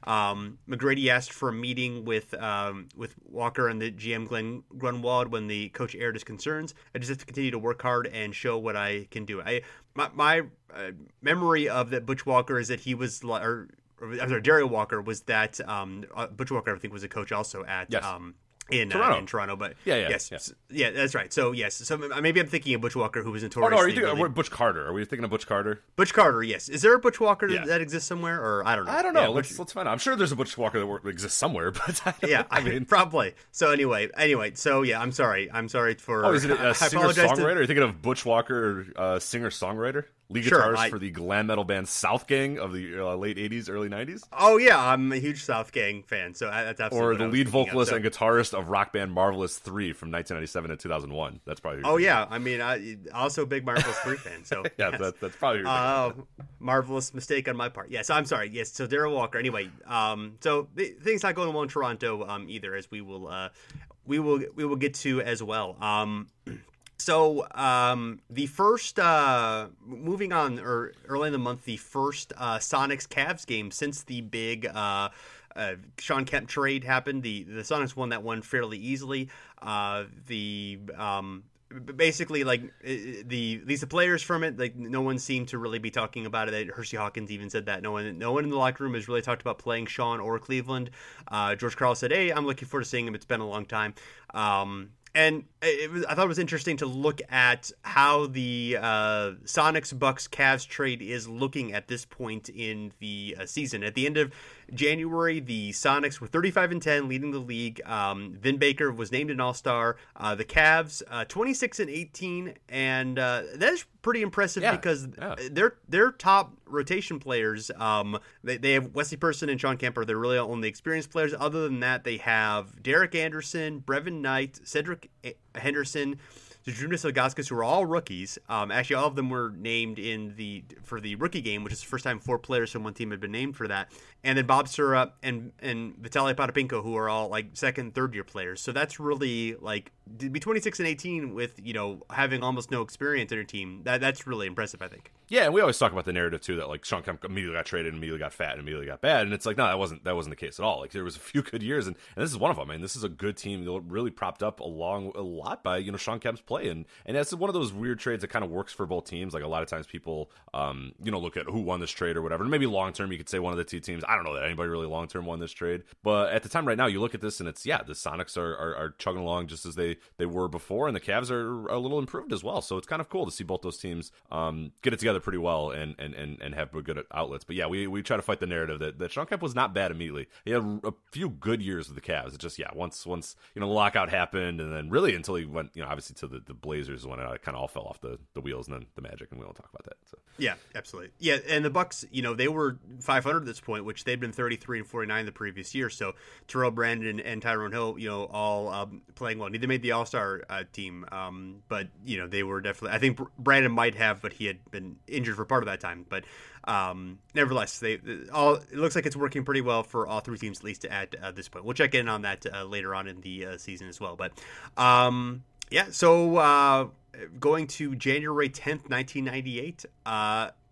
um, McGrady asked for a meeting with um, with Walker and the GM Glenn Grunwald when the coach aired his concerns. I just have to continue to work hard and show what I can do. I my, my uh, memory of that Butch Walker is that he was or, or I'm sorry, Darrell Walker was that um, uh, Butch Walker I think was a coach also at yes. um, in Toronto. Uh, in Toronto, but yeah, yeah, yes, yeah. yeah. that's right. So yes, so maybe I'm thinking of Butch Walker, who was notorious. Oh no, are you thinking really... Butch Carter? Are we thinking of Butch Carter? Butch Carter, yes. Is there a Butch Walker yeah. that exists somewhere, or I don't know? I don't know. Yeah, let's Butch... let's find out. I'm sure there's a Butch Walker that exists somewhere, but I yeah, I mean probably. So anyway, anyway, so yeah, I'm sorry. I'm sorry for. Oh, is it a singer songwriter? To... Are you thinking of Butch Walker, uh, singer songwriter? Lead sure, guitarist I, for the glam metal band SouthGang of the uh, late '80s, early '90s. Oh yeah, I'm a huge SouthGang fan, so that's absolutely. Or the lead vocalist of, so. and guitarist of rock band Marvelous Three from 1997 to 2001. That's probably. Oh yeah, I mean, I also a big Marvelous Three fan. So yeah, yes. that, that's probably. Uh, marvelous mistake on my part. Yes, I'm sorry. Yes, so Darrell Walker. Anyway, um, so things not going well in Toronto um, either, as we will. Uh, we will we will get to as well. Um, so um, the first, uh, moving on, or early in the month, the first uh, Sonics Cavs game since the big uh, uh, Shawn Kemp trade happened. The the Sonics won that one fairly easily. Uh, the um, basically like the these the players from it like no one seemed to really be talking about it Hersey Hawkins even said that no one no one in the locker room has really talked about playing Shawn or Cleveland uh, George Karl said hey I'm looking forward to seeing him it's been a long time um, and was, I thought it was interesting to look at how the uh, Sonics Bucks Cavs trade is looking at this point in the uh, season. At the end of January, the Sonics were 35 and 10, leading the league. Um, Vin Baker was named an All Star. Uh, the Cavs, uh, 26 and 18, and uh, that's pretty impressive yeah, because yeah. their their top rotation players. Um, they, they have Wesley Person and Shawn Kemper. They're really only experienced players. Other than that, they have Derek Anderson, Brevin Knight, Cedric Henderson. Zydrunas Ilgauskas, who are all rookies. Um, actually, all of them were named in the for the rookie game, which is the first time four players from one team had been named for that. And then Bob Sura and and Vitaly Potapenko, who are all like second, third year players. So that's really like to be 26 and 18 with you know having almost no experience in your team. That that's really impressive, I think. Yeah, and we always talk about the narrative too that like Shawn Kemp immediately got traded, and immediately got fat, and immediately got bad, and it's like no, that wasn't that wasn't the case at all. Like there was a few good years, and, and this is one of them. Mean, this is a good team, really propped up along a lot by you know Shawn Kemp's play, and and that's one of those weird trades that kind of works for both teams. Like a lot of times people, um, you know, look at who won this trade or whatever. And maybe long term, you could say one of the two teams. I don't know that anybody really long term won this trade, but at the time right now, you look at this and it's yeah, the Sonics are, are, are chugging along just as they they were before, and the Cavs are a little improved as well. So it's kind of cool to see both those teams um, get it together pretty well and and, and, and have good outlets. But yeah, we, we try to fight the narrative that, that Shawn Kemp was not bad immediately. He had a few good years with the Cavs. It's just, yeah, once, once you know, the lockout happened and then really until he went, you know, obviously to the, the Blazers when it kind of all fell off the, the wheels and then the Magic, and we won't talk about that. So. Yeah, absolutely. Yeah, and the Bucks, you know, they were 500 at this point, which they'd been 33 and 49 the previous year. So Terrell Brandon and Tyrone Hill, you know, all um, playing well. Neither made the All Star uh, team, um, but you know they were definitely. I think Brandon might have, but he had been injured for part of that time. But um, nevertheless, they uh, all it looks like it's working pretty well for all three teams at least at uh, this point. We'll check in on that uh, later on in the uh, season as well. But um, yeah, so uh, going to January 10th, 1998.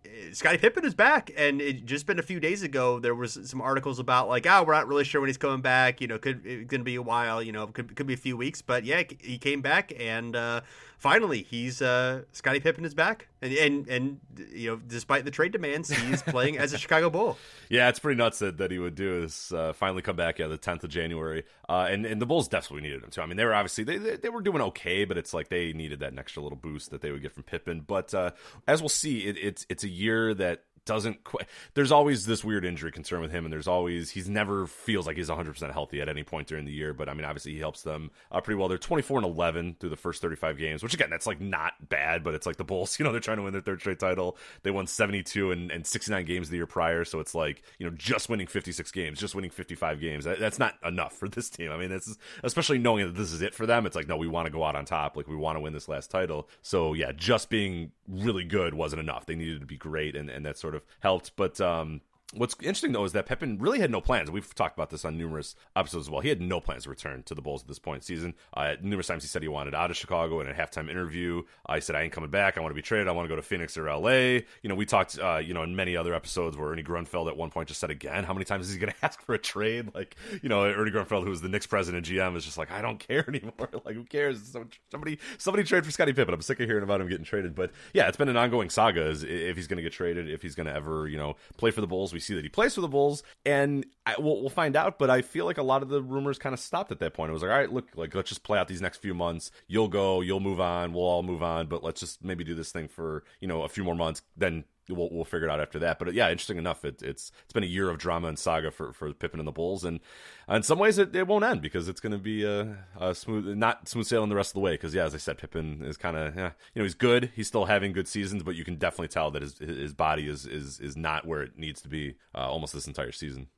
Uh, Scottie Pippen is back, and it just been a few days ago. There was some articles about like, oh, we're not really sure when he's coming back. You know, could it's gonna be a while. You know, could could be a few weeks, but yeah, he came back, and uh, finally, he's uh, Scottie Pippen is back, and, and and you know, despite the trade demands, he's playing as a Chicago Bull. Yeah, it's pretty nuts that, that he would do this. Uh, finally, come back yeah, the tenth of January, uh, and and the Bulls definitely needed him too. I mean, they were obviously they, they, they were doing okay, but it's like they needed that extra little boost that they would get from Pippen. But uh, as we'll see, it, it's it's a year that doesn't quite. There's always this weird injury concern with him, and there's always he's never feels like he's 100 percent healthy at any point during the year. But I mean, obviously he helps them uh, pretty well. They're 24 and 11 through the first 35 games, which again that's like not bad, but it's like the Bulls. You know, they're trying to win their third straight title. They won 72 and, and 69 games the year prior, so it's like you know just winning 56 games, just winning 55 games. That, that's not enough for this team. I mean, it's especially knowing that this is it for them. It's like no, we want to go out on top. Like we want to win this last title. So yeah, just being really good wasn't enough. They needed to be great, and and that sort of helped. But um, What's interesting though is that Pippen really had no plans. We've talked about this on numerous episodes as well. He had no plans to return to the Bulls at this point in season. Uh, numerous times he said he wanted out of Chicago. In a halftime interview, uh, said, "I ain't coming back. I want to be traded. I want to go to Phoenix or LA." You know, we talked, uh, you know, in many other episodes where Ernie Grunfeld at one point just said again, "How many times is he going to ask for a trade?" Like, you know, Ernie Grunfeld, who was the Knicks president GM, is just like, "I don't care anymore. like, who cares? Somebody, somebody trade for Scottie Pippen. I'm sick of hearing about him getting traded." But yeah, it's been an ongoing saga. Is if he's going to get traded, if he's going to ever, you know, play for the Bulls. We see that he plays for the Bulls and I, we'll, we'll find out. But I feel like a lot of the rumors kind of stopped at that point. It was like, all right, look, like let's just play out these next few months. You'll go, you'll move on, we'll all move on, but let's just maybe do this thing for you know a few more months. Then we'll, we'll figure it out after that. But yeah, interesting enough, it, it's it's been a year of drama and saga for for Pippen and the Bulls, and in some ways it, it won't end because it's going to be a, a, smooth, not smooth sailing the rest of the way. Because yeah, as I said, Pippen is kind of yeah, you know he's good, he's still having good seasons, but you can definitely tell that his his body is is is not where it needs to be uh, almost this entire season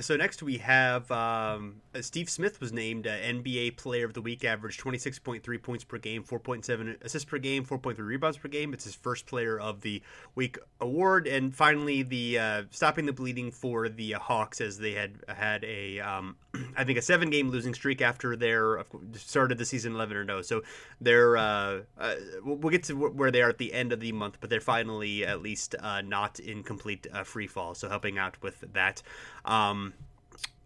so next we have um, uh, Steve Smith was named uh, NBA Player of the Week, averaged 26.3 points per game, 4.7 assists per game, 4.3 rebounds per game. It's his first Player of the Week award, and finally the uh, stopping the bleeding for the Hawks as they had had a um, I think a seven game losing streak after their started the season 11 or no. So they're uh, uh, we'll get to where they are at the end of the month, but they're finally at least uh, not in complete free fall. So helping out with that. Um,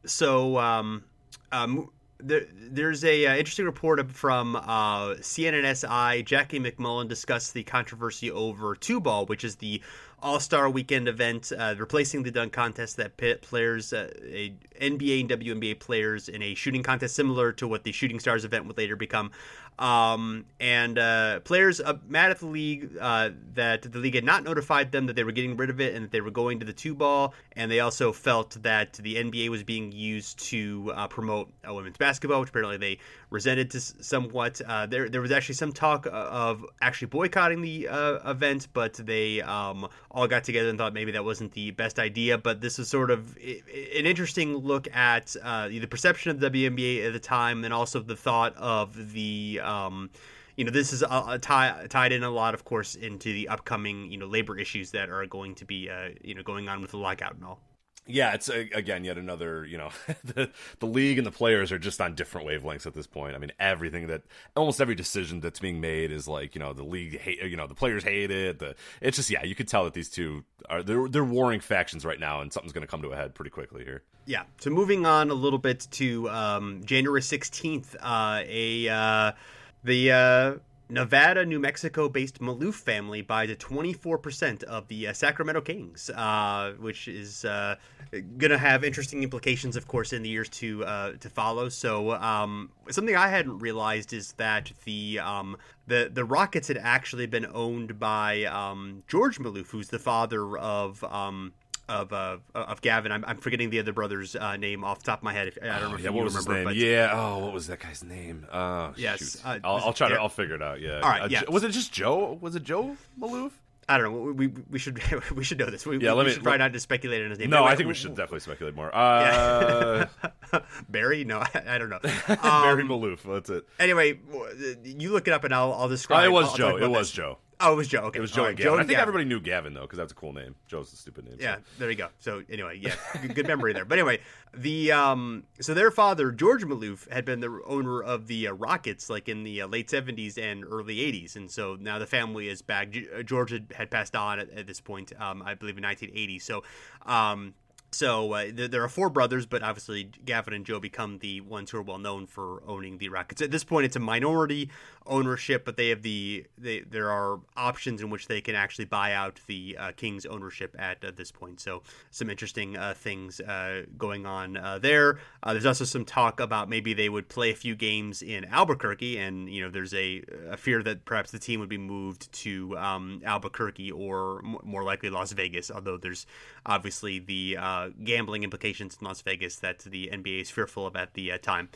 so um, um, there, there's a uh, interesting report from uh, CNNSI. Jackie MacMullan discussed the controversy over two ball, which is the All Star Weekend event, uh, replacing the dunk contest that pit players, uh, a NBA and WNBA players, in a shooting contest similar to what the Shooting Stars event would later become. Um, and uh, players uh, mad at the league uh, that the league had not notified them that they were getting rid of it and that they were going to the two ball. And they also felt that the NBA was being used to uh, promote uh, women's basketball, which apparently they resented to somewhat. Uh, there, there was actually some talk of actually boycotting the event, but they um, all got together and thought maybe that wasn't the best idea. But this is sort of an interesting look at the perception of the WNBA at the time and also the thought of the um, you know, this is a, a tie, tied in a lot, of course, into the upcoming you know labor issues that are going to be uh, you know going on with the lockout and all. Yeah, it's again yet another. You know, the the league and the players are just on different wavelengths at this point. I mean, everything that almost every decision that's being made is like you know the league hate. You know, the players hate it. The it's just yeah, you could tell that these two are they're they're warring factions right now, and something's going to come to a head pretty quickly here. Yeah. So moving on a little bit to um, January sixteenth, uh, a uh, the uh, Nevada, New Mexico based Maloof family buys a 24% of the uh, Sacramento Kings, uh, which is uh, going to have interesting implications, of course, in the years to uh, to follow. So, um, something I hadn't realized is that the um, the the Rockets had actually been owned by um, George Maloof, who's the father of um, of uh, of Gavin. I'm, I'm forgetting the other brother's uh, name off the top of my head. If, I don't know if yeah, you what was remember. His name? But... Yeah. Oh, what was that guy's name? Uh, yes. Uh, I'll, I'll, try to. I'll figure it out. Yeah. All right. Uh, yeah. Was it just Joe? Was it Joe Maloof? I don't know. We, we, should we should know this. We, yeah, we, let me, should try not to speculate on his name. No, I think we should definitely speculate more. Uh, yeah. Barry? No, I, I, don't know. Um, Barry Maloof. That's it. Anyway, you look it up and I'll I'll describe. Oh, it was I'll, Joe. I'll it was this. Joe. Oh, it was Joe. Okay, it was Joe. Right, and Gavin. Joe I think Gavin. everybody knew Gavin though, because that's a cool name. Joe's a stupid name. Yeah, so. there you go. So anyway, yeah, good, good memory there. But anyway, the um, so their father George Maloof had been the owner of the uh, Rockets like in the uh, late seventies and early eighties, and so now the family is back. Uh, George had, had passed on at, at this point, um, I believe in nineteen eighty. So, um, so uh, there, are four brothers, but obviously Gavin and Joe become the ones who are well known for owning the Rockets. At this point, it's a minority ownership, but they have the they, there are options in which they can actually buy out the uh, Kings ownership at uh, this point. So some interesting uh, things uh, going on uh, there. there's also some talk about maybe they would play a few games in Albuquerque, and you know there's a, a fear that perhaps the team would be moved to um, Albuquerque or m- more likely Las Vegas. Although there's obviously the gambling implications in Las Vegas that the NBA is fearful of at the uh, time.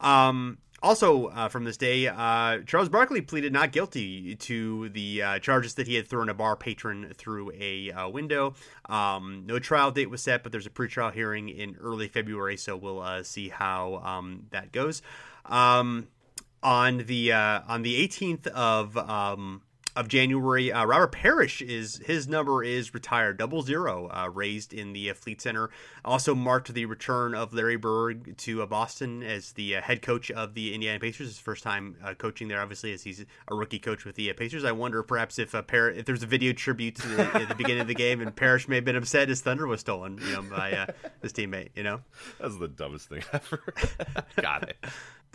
Um, also, uh, from this day, uh, Charles Barkley pleaded not guilty to the uh, charges that he had thrown a bar patron through a uh, window. Um, no trial date was set, but there's a pretrial hearing in early February, so we'll uh, see how um, that goes. Um, on the uh, on the 18th of um, of January. Uh, Robert Parish is his number is retired, double zero, uh, raised in the uh, Fleet Center. Also marked the return of Larry Bird to uh, Boston as the uh, head coach of the Indiana Pacers. His first time uh, coaching there, obviously, as he's a rookie coach with the Pacers. I wonder perhaps if Par- if there's a video tribute to the, at the beginning of the game, and Parish may have been upset his thunder was stolen, you know, by his teammate. You know, that's the dumbest thing ever. Got it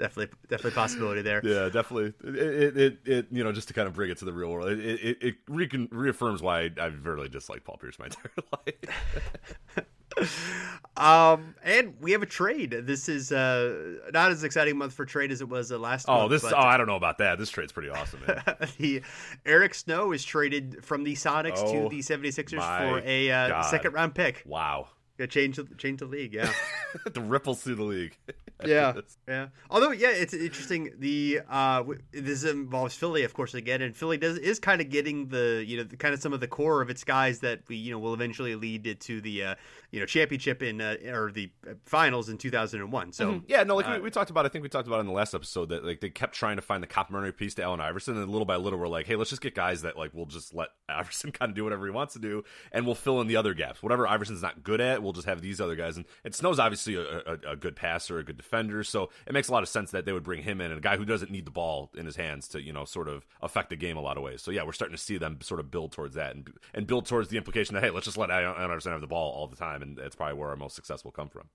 definitely definitely possibility there. Yeah, definitely. It, it, it, you know just to kind of bring it to the real world, it it, it re- reaffirms why I, I've really disliked Paul Pierce my entire life. um, and we have a trade. This is uh not as exciting month for trade as it was uh, last. Oh, month, this oh I don't know about that. This trade's pretty awesome. the Eric Snow is traded from the Sonics oh, to the 76ers for a uh, second round pick. Wow. Yeah, change change the league. Yeah, the ripples through the league. yeah, yeah. Although, yeah, it's interesting. The uh, this involves Philly, of course, again, and Philly does is kind of getting the you know the, kind of some of the core of its guys that we you know will eventually lead it to the uh, you know championship in uh, or the finals in 2001. So mm-hmm. yeah, no, like we, uh, we, talked about. I think we talked about in the last episode that like they kept trying to find the complementary piece to Allen Iverson, and little by little we're like, hey, let's just get guys that like will just let Iverson kind of do whatever he wants to do, and we'll fill in the other gaps. Whatever Iverson's not good at, we'll just have these other guys. And, and Snow's obviously a, a, a, good passer, a good defender, so it makes a lot of sense that they would bring him in, and a guy who doesn't need the ball in his hands to you know sort of affect the game a lot of ways. So yeah, we're starting to see them sort of build towards that and and build towards the implication that hey, let's just let Allen Iverson have the ball all the time, and that's probably where our most success will come from.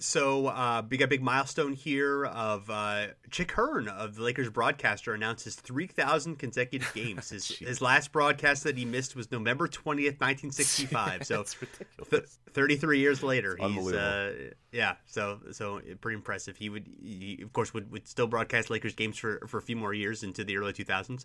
So uh, we got a big milestone here of uh, Chick Hearn of the Lakers broadcaster announced his 3,000 consecutive games. His, his last broadcast that he missed was November 20th, 1965. So th- 33 years later, he's uh, yeah. So so pretty impressive. He would he, of course would, would still broadcast Lakers games for for a few more years into the early 2000s.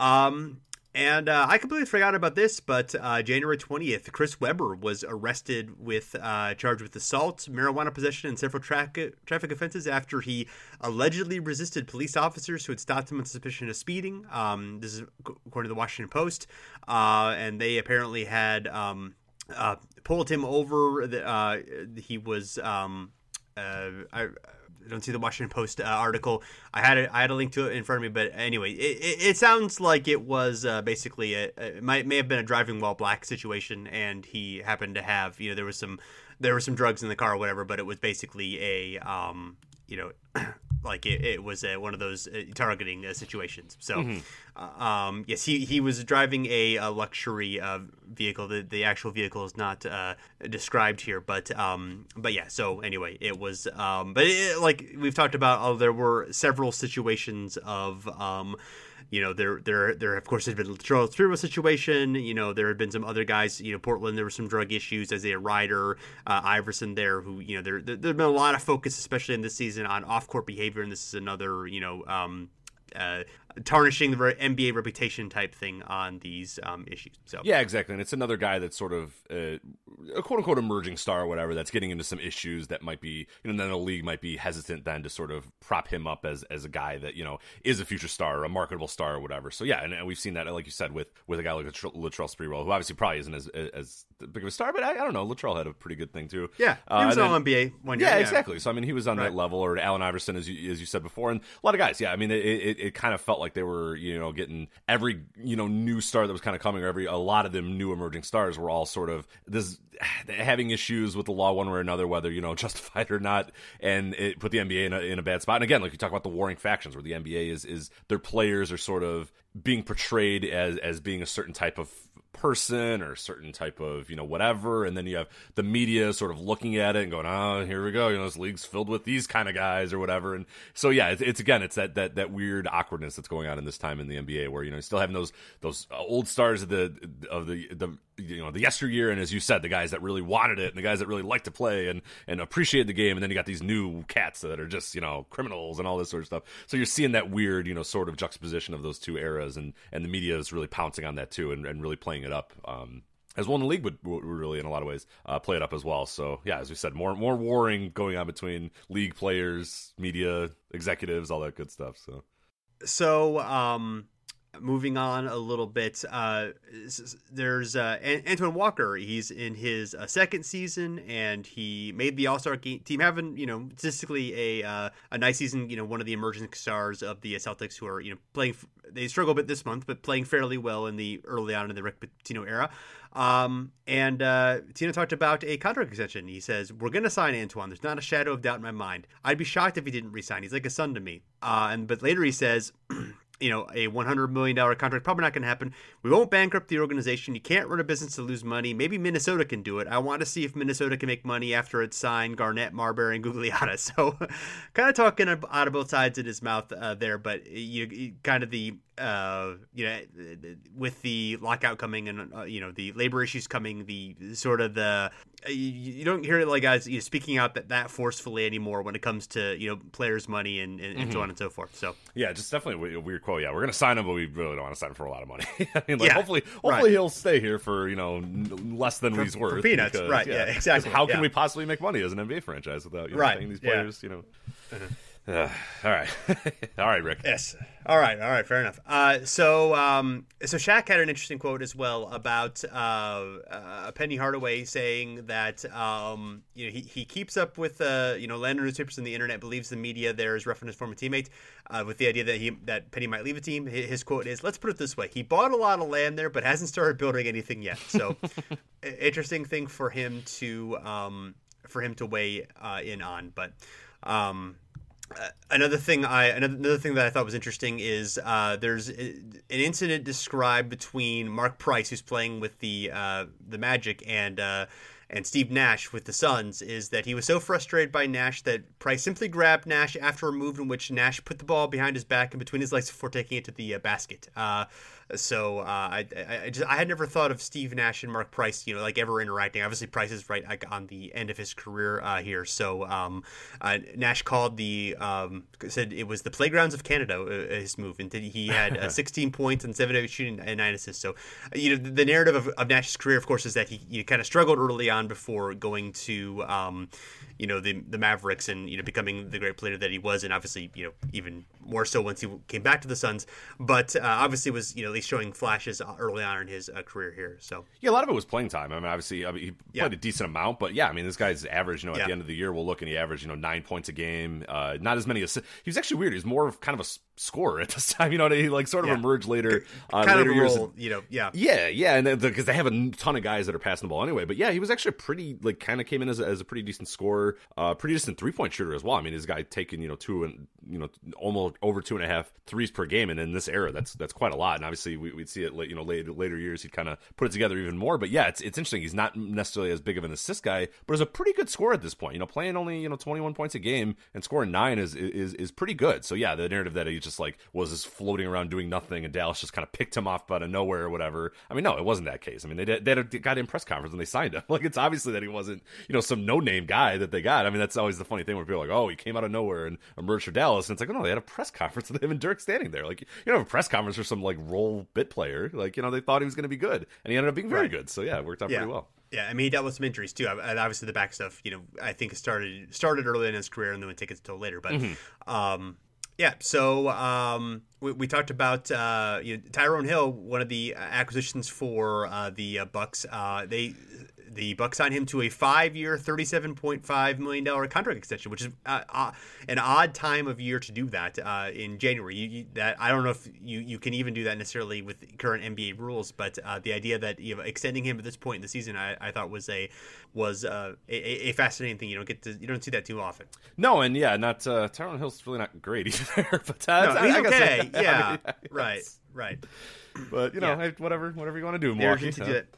Um, and uh, I completely forgot about this, but uh, January 20th, Chris Webber was arrested with uh, charged with assault, marijuana possession, and several tra- traffic offenses after he allegedly resisted police officers who had stopped him on suspicion of speeding. Um, this is according to the Washington Post, uh, and they apparently had um, uh, pulled him over. The, uh, he was. Um, I, I don't see the Washington Post uh, article. I had a, I had a link to it in front of me, but anyway, it, it, it sounds like it was uh, basically a, it might may have been a driving while black situation, and he happened to have you know there was some there were some drugs in the car or whatever, but it was basically a um, you know like it, it was a, one of those uh, targeting uh, situations. So, mm-hmm. uh, um, yes, he, he was driving a, a luxury uh, vehicle. The, the actual vehicle is not uh, described here, but um, but yeah. So anyway, it was um, but it, like we've talked about, oh, there were several situations of um, you know, there there there of course had been the Charles Spiro situation. You know, there had been some other guys. You know, Portland there were some drug issues Isaiah Rider, uh, Iverson there, who you know there there there's been a lot of focus, especially in this season, on off court behavior, and this is another you know. Um, uh, tarnishing the NBA reputation type thing on these um, issues. So yeah, exactly, and it's another guy that's sort of uh, a quote unquote emerging star or whatever that's getting into some issues that might be you know then the league might be hesitant then to sort of prop him up as as a guy that you know is a future star or a marketable star or whatever. So yeah, and, and we've seen that like you said with with a guy like Latrell Sprewell, who obviously probably isn't as as big of a star, but I, I don't know. Latrell had a pretty good thing too. Yeah, he was uh, all NBA one year. Yeah, yeah, exactly. So I mean, he was on right. that level, or Allen Iverson, as you as you said before, and a lot of guys. Yeah, I mean, it, it, it kind of felt like they were you know getting every you know new star that was kind of coming, or every a lot of them new emerging stars were all sort of this having issues with the law one way or another, whether you know justified or not, and it put the NBA in a, in a bad spot. And again, like you talk about the warring factions, where the NBA is is their players are sort of being portrayed as as being a certain type of person or a certain type of you know whatever and then you have the media sort of looking at it and going oh here we go you know this league's filled with these kind of guys or whatever and so yeah it's, it's again it's that, that that weird awkwardness that's going on in this time in the NBA where you know you still having those those old stars of the of the the you know the yesteryear and as you said the guys that really wanted it and the guys that really liked to play and and appreciate the game and then you got these new cats that are just you know criminals and all this sort of stuff so you're seeing that weird you know sort of juxtaposition of those two eras and and the media is really pouncing on that too and, and really playing it up um, as well in the league would, would really in a lot of ways uh, play it up as well. So yeah, as we said, more more warring going on between league players, media executives, all that good stuff. So so um, moving on a little bit, uh, there's uh, Antoine Walker. He's in his uh, second season, and he made the All Star team, having you know statistically a uh, a nice season. You know, one of the emerging stars of the Celtics, who are you know playing. They struggle a bit this month, but playing fairly well in the early on in the Rick Pitino era. Um, and uh, Tino talked about a contract extension. He says, We're going to sign Antoine. There's not a shadow of doubt in my mind. I'd be shocked if he didn't resign. He's like a son to me. Uh, and But later he says, you know, a $100 million contract. Probably not going to happen. We won't bankrupt the organization. You can't run a business to lose money. Maybe Minnesota can do it. I want to see if Minnesota can make money after it's signed Garnett, Marbury, and Gugliotta. So, kind of talking out of both sides of his mouth uh, there, but you, you, kind of the uh, you know, with the lockout coming and uh, you know the labor issues coming, the sort of the you, you don't hear it like guys you know, speaking out that that forcefully anymore when it comes to you know players' money and, and, mm-hmm. so on and so forth. So yeah, just definitely a weird quote. Yeah, we're gonna sign him, but we really don't want to sign him for a lot of money. I mean, like, yeah, hopefully, hopefully right. he'll stay here for you know less than for, he's worth. peanuts, because, right? Yeah, yeah exactly. How can we possibly make money as an NBA franchise without you know, right. paying these players? You know. Uh-huh. Uh, all right, all right, Rick. Yes. All right. All right. Fair enough. Uh, so, um, so Shaq had an interesting quote as well about uh, uh, Penny Hardaway saying that um, you know he, he keeps up with uh, you know land newspapers and the internet, believes the media there is referencing his former teammate, uh, with the idea that he that Penny might leave a team. His quote is, "Let's put it this way: he bought a lot of land there, but hasn't started building anything yet." So, interesting thing for him to um, for him to weigh uh, in on, but. Um, uh, another thing I another, thing that I thought was interesting is uh, there's a, an incident described between Mark Price, who's playing with the uh, the Magic, and uh, and Steve Nash with the Suns is that he was so frustrated by Nash that Price simply grabbed Nash after a move in which Nash put the ball behind his back and between his legs before taking it to the uh, basket. Uh, so uh, I, I, I, just I had never thought of Steve Nash and Mark Price, you know, like ever interacting. Obviously, Price is right like, on the end of his career uh, here. So um, uh, Nash called the um, said it was the playgrounds of Canada. Uh, his move, and he had uh, 16 points and seven shooting and nine assists. So you know the narrative of, of Nash's career, of course, is that he, he kind of struggled early on before going to um, you know the the Mavericks and you know becoming the great player that he was, and obviously you know even more so once he came back to the Suns. But uh, obviously was you know at least showing flashes early on in his uh, career here. So yeah, a lot of it was playing time. I mean, obviously I mean, he played yeah. a decent amount, but yeah, I mean this guy's average. You know, at yeah. the end of the year, we'll look and he averaged you know nine points a game. Uh, not as many assists. He was actually weird. He was more of kind of a scorer at this time. You know, he like sort of yeah. emerged later. Uh, kind later of years, role, you know, yeah, yeah, yeah, and because they have a ton of guys that are passing the ball anyway. But yeah, he was actually pretty like kind of came in as a, as a pretty decent scorer, uh, pretty decent three point shooter as well. I mean, this guy taking you know two and you know almost over two and a half threes per game, and in this era, that's that's quite a lot. And obviously, we, would see it you know later later years he'd kind of put it together even more. But yeah, it's it's interesting. He's not necessarily as big of an assist guy, but is a pretty good scorer at this point. You know, playing only you know twenty one points a game and scoring nine is is is pretty good. So yeah, the narrative that he just like was just floating around doing nothing, and Dallas just kind of picked him off out of nowhere or whatever. I mean, no, it wasn't that case. I mean, they did, they had a, got in press conference and they signed him. Like it's obviously that he wasn't you know some no name guy that they got. I mean, that's always the funny thing where people are like, oh, he came out of nowhere and emerged for Dallas, and it's like, oh no, they had a press conference with him and Dirk standing there. Like you don't have a press conference for some like role bit player. Like you know they thought he was going to be good, and he ended up being very right. good. So yeah, it worked out yeah. pretty well. Yeah, I mean he dealt with some injuries too. And obviously the back stuff, you know, I think it started started early in his career and then take it until later. But mm-hmm. um, yeah, so um, we, we, talked about uh, you know, Tyrone Hill, one of the acquisitions for uh, the uh, Bucks. Uh, they the Bucks signed him to a five-year, thirty-seven point five million dollar contract extension, which is uh, uh, an odd time of year to do that uh, in January. You, you, that I don't know if you, you can even do that necessarily with current NBA rules, but uh, the idea that you know, extending him at this point in the season, I, I thought was a was uh, a, a, fascinating thing. You don't get to you don't see that too often. No, and yeah, not uh, Tyrone Hill's really not great either. but no, he's I, okay. Yeah, I mean, right, right. But you know, yeah. whatever, whatever you want to do, Milwaukee.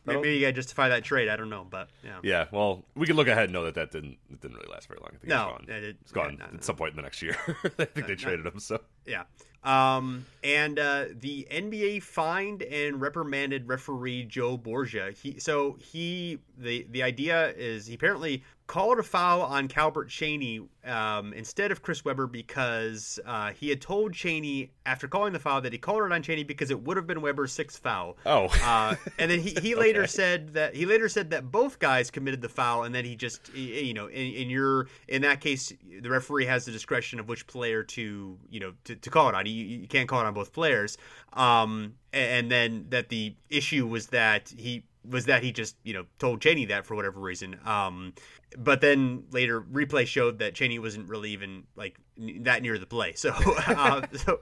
Maybe you got to justify that trade. I don't know, but yeah. Yeah, well, we can look ahead and know that that didn't it didn't really last very long. I think no, it's gone. It, it's gone yeah, no, at some point in the next year. I think they traded him. So yeah. Um, and uh, the NBA fined and reprimanded referee Joe Borgia. He so he the the idea is he apparently called a foul on Calbert Cheaney um, instead of Chris Webber because uh, he had told Cheaney after calling the foul that he called it on Cheaney because it would have been Webber's sixth foul. Oh, uh, and then he, he later okay. said that he later said that both guys committed the foul, and then he just you know in, in your in that case the referee has the discretion of which player to you know to, to call it on. You, you can't call it on both players. Um, and then that the issue was that he was that he just you know told Cheaney that for whatever reason. Um, but then later replay showed that Cheaney wasn't really even like that near the play. So, uh, so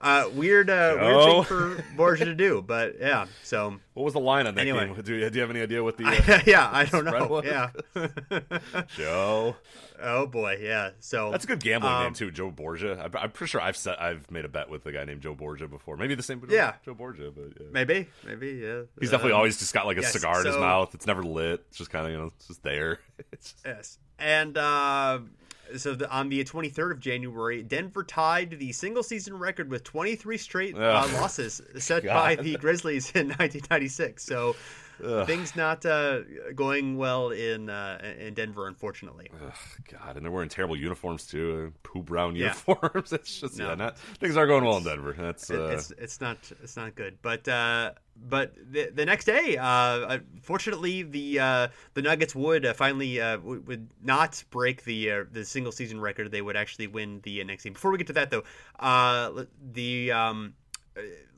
uh, weird, uh, weird thing for Borgia to do, but yeah. So, what was the line on that anyway. game? Do you, do you have any idea what the? Uh, yeah, I don't know. Was? Yeah, Joe. Oh boy, yeah. So that's a good gambling um, name too, Joe Borgia. I'm, I'm, pretty sure I've set, I've made a bet with a guy named Joe Borgia before. Maybe the same. Yeah, Joe Borgia, but yeah. maybe, maybe, yeah. He's definitely um, always just got like a yes, cigar in so, his mouth. It's never lit. It's just kind of you know, it's just there. It's just... Yes, and. Uh, so the, on the 23rd of January, Denver tied the single season record with 23 straight uh, losses set God. by the Grizzlies in 1996. So Ugh. things not uh, going well in uh, in Denver, unfortunately. Ugh, God, and they're wearing terrible uniforms too, poo brown uniforms. Yeah. it's just no. yeah, not, things aren't going well in Denver. That's uh... it's it's not it's not good, but. Uh, but the, the next day, uh, fortunately, the uh, the Nuggets would uh, finally uh, would not break the uh, the single season record. They would actually win the uh, next game. Before we get to that, though, the um,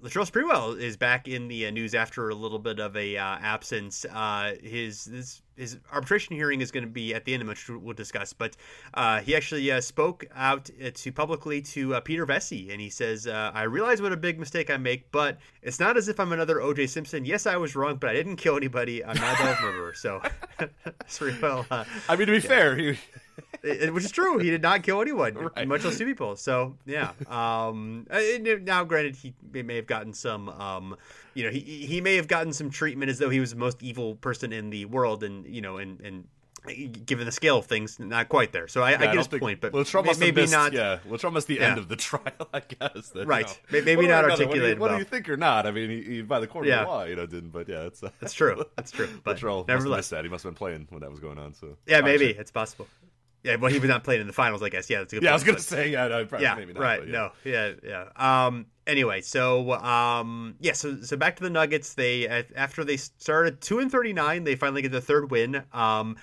Latrell Sprewell is back in the uh, news after a little bit of a uh, absence. Uh, his this, his arbitration hearing is going to be at the end of which we'll discuss. But uh, he actually uh, spoke out uh, to publicly to Peter Vecsey, and he says, "I realize what a big mistake I make, but it's not as if I'm another O.J. Simpson. Yes, I was wrong, but I didn't kill anybody. I'm not a murderer." So Sprewell. I mean, to be yeah. fair, he which is true. He did not kill anyone, Right. much less two people. So yeah. Um, now, granted, he may have gotten some. Um, you know, he he may have gotten some treatment as though he was the most evil person in the world, and you know, and and given the scale of things, not quite there. So I, I get don't his think- point, but may- maybe missed, not. Yeah, Latrell missed the Yeah. end of the trial, I guess. that, you Right. know, maybe not or another, articulated Whether, do you think or not, I mean, he, he by the court of Yeah. the law, you know, didn't. But yeah, it's uh, That's true. That's true. But Latrell must have that. He must have been playing when that was going on. So yeah, maybe it's possible. Yeah, well, he was not playing in the finals, I guess. Yeah, that's a good. Yeah, I was gonna but- say yeah, no, probably, yeah, maybe not, right. yeah. No, yeah, yeah. Um. Anyway, so um, yeah, so so back to the Nuggets. They after they started two and thirty nine, they finally get the third win. Um,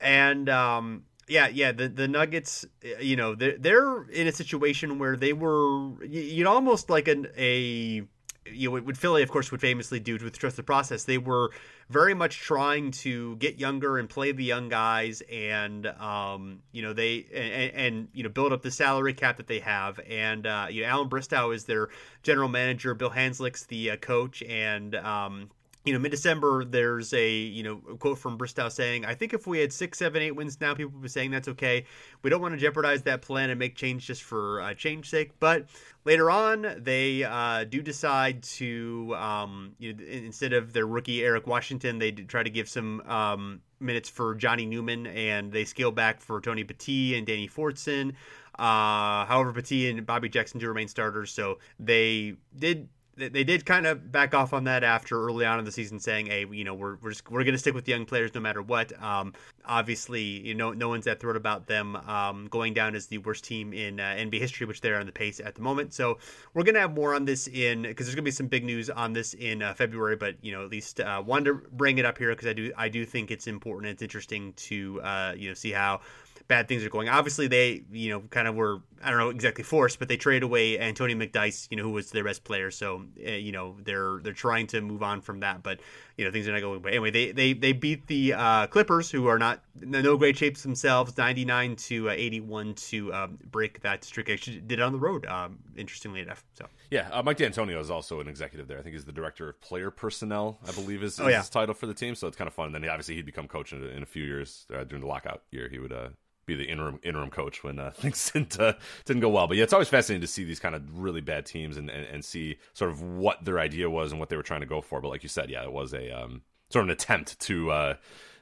and um, yeah, yeah, the the Nuggets, uh, you know, they're they're in a situation where they were, you'd almost like an a. You know, what Philly, of course, would famously do with trust the process. They were very much trying to get younger and play the young guys, and um, you know they and, and you know build up the salary cap that they have. And uh, you know, Allan Bristow is their general manager. Bill Hanzlik's the uh, coach, and um, you know, mid December, there's a you know a quote from Bristow saying, "I think if we had six, seven, eight wins now, people would be saying that's okay. We don't want to jeopardize that plan and make change just for uh, change sake." But later on, they uh, do decide to, um, you know, instead of their rookie Eric Washington, they try to give some um, minutes for Johnny Newman, and they scale back for Tony Battie and Danny Fortson. Uh, however, Battie and Bobby Jackson do remain starters, so they did they did kind of back off on that after early on in the season, saying, "Hey, you know, we're we're just we're going to stick with young players no matter what." Um, obviously, you know, no one's that thrilled about them um, going down as the worst team in uh, NBA history, which they're on the pace at the moment. So we're going to have more on this in because there's going to be some big news on this in uh, February. But you know, at least uh, wanted to bring it up here because I do I do think it's important. It's interesting to uh, you know see how bad things are going. Obviously, they you know kind of were I don't know exactly forced, but they traded away Antonio McDyess, you know, who was their best player. So uh, you know they're they're trying to move on from that, but you know things are not going. But anyway, they they they beat the uh, Clippers, who are not no great shapes themselves, ninety nine to uh, eighty one to um, break that streak. Actually, did it on the road, um, interestingly enough. So Yeah, uh, Mike D'Antonio is also an executive there. I think he's the director of player personnel. I believe is, is Oh, yeah. his title for the team. So it's kind of fun. And then obviously he'd become coach in, a- in a few years uh, during the lockout year. He would uh, be the interim interim coach when uh, things didn't uh, didn't go well. But yeah, it's always fascinating to see these kind of really bad teams and, and, and see sort of what their idea was and what they were trying to go for. But like you said, yeah, it was a um, sort of an attempt to. Uh,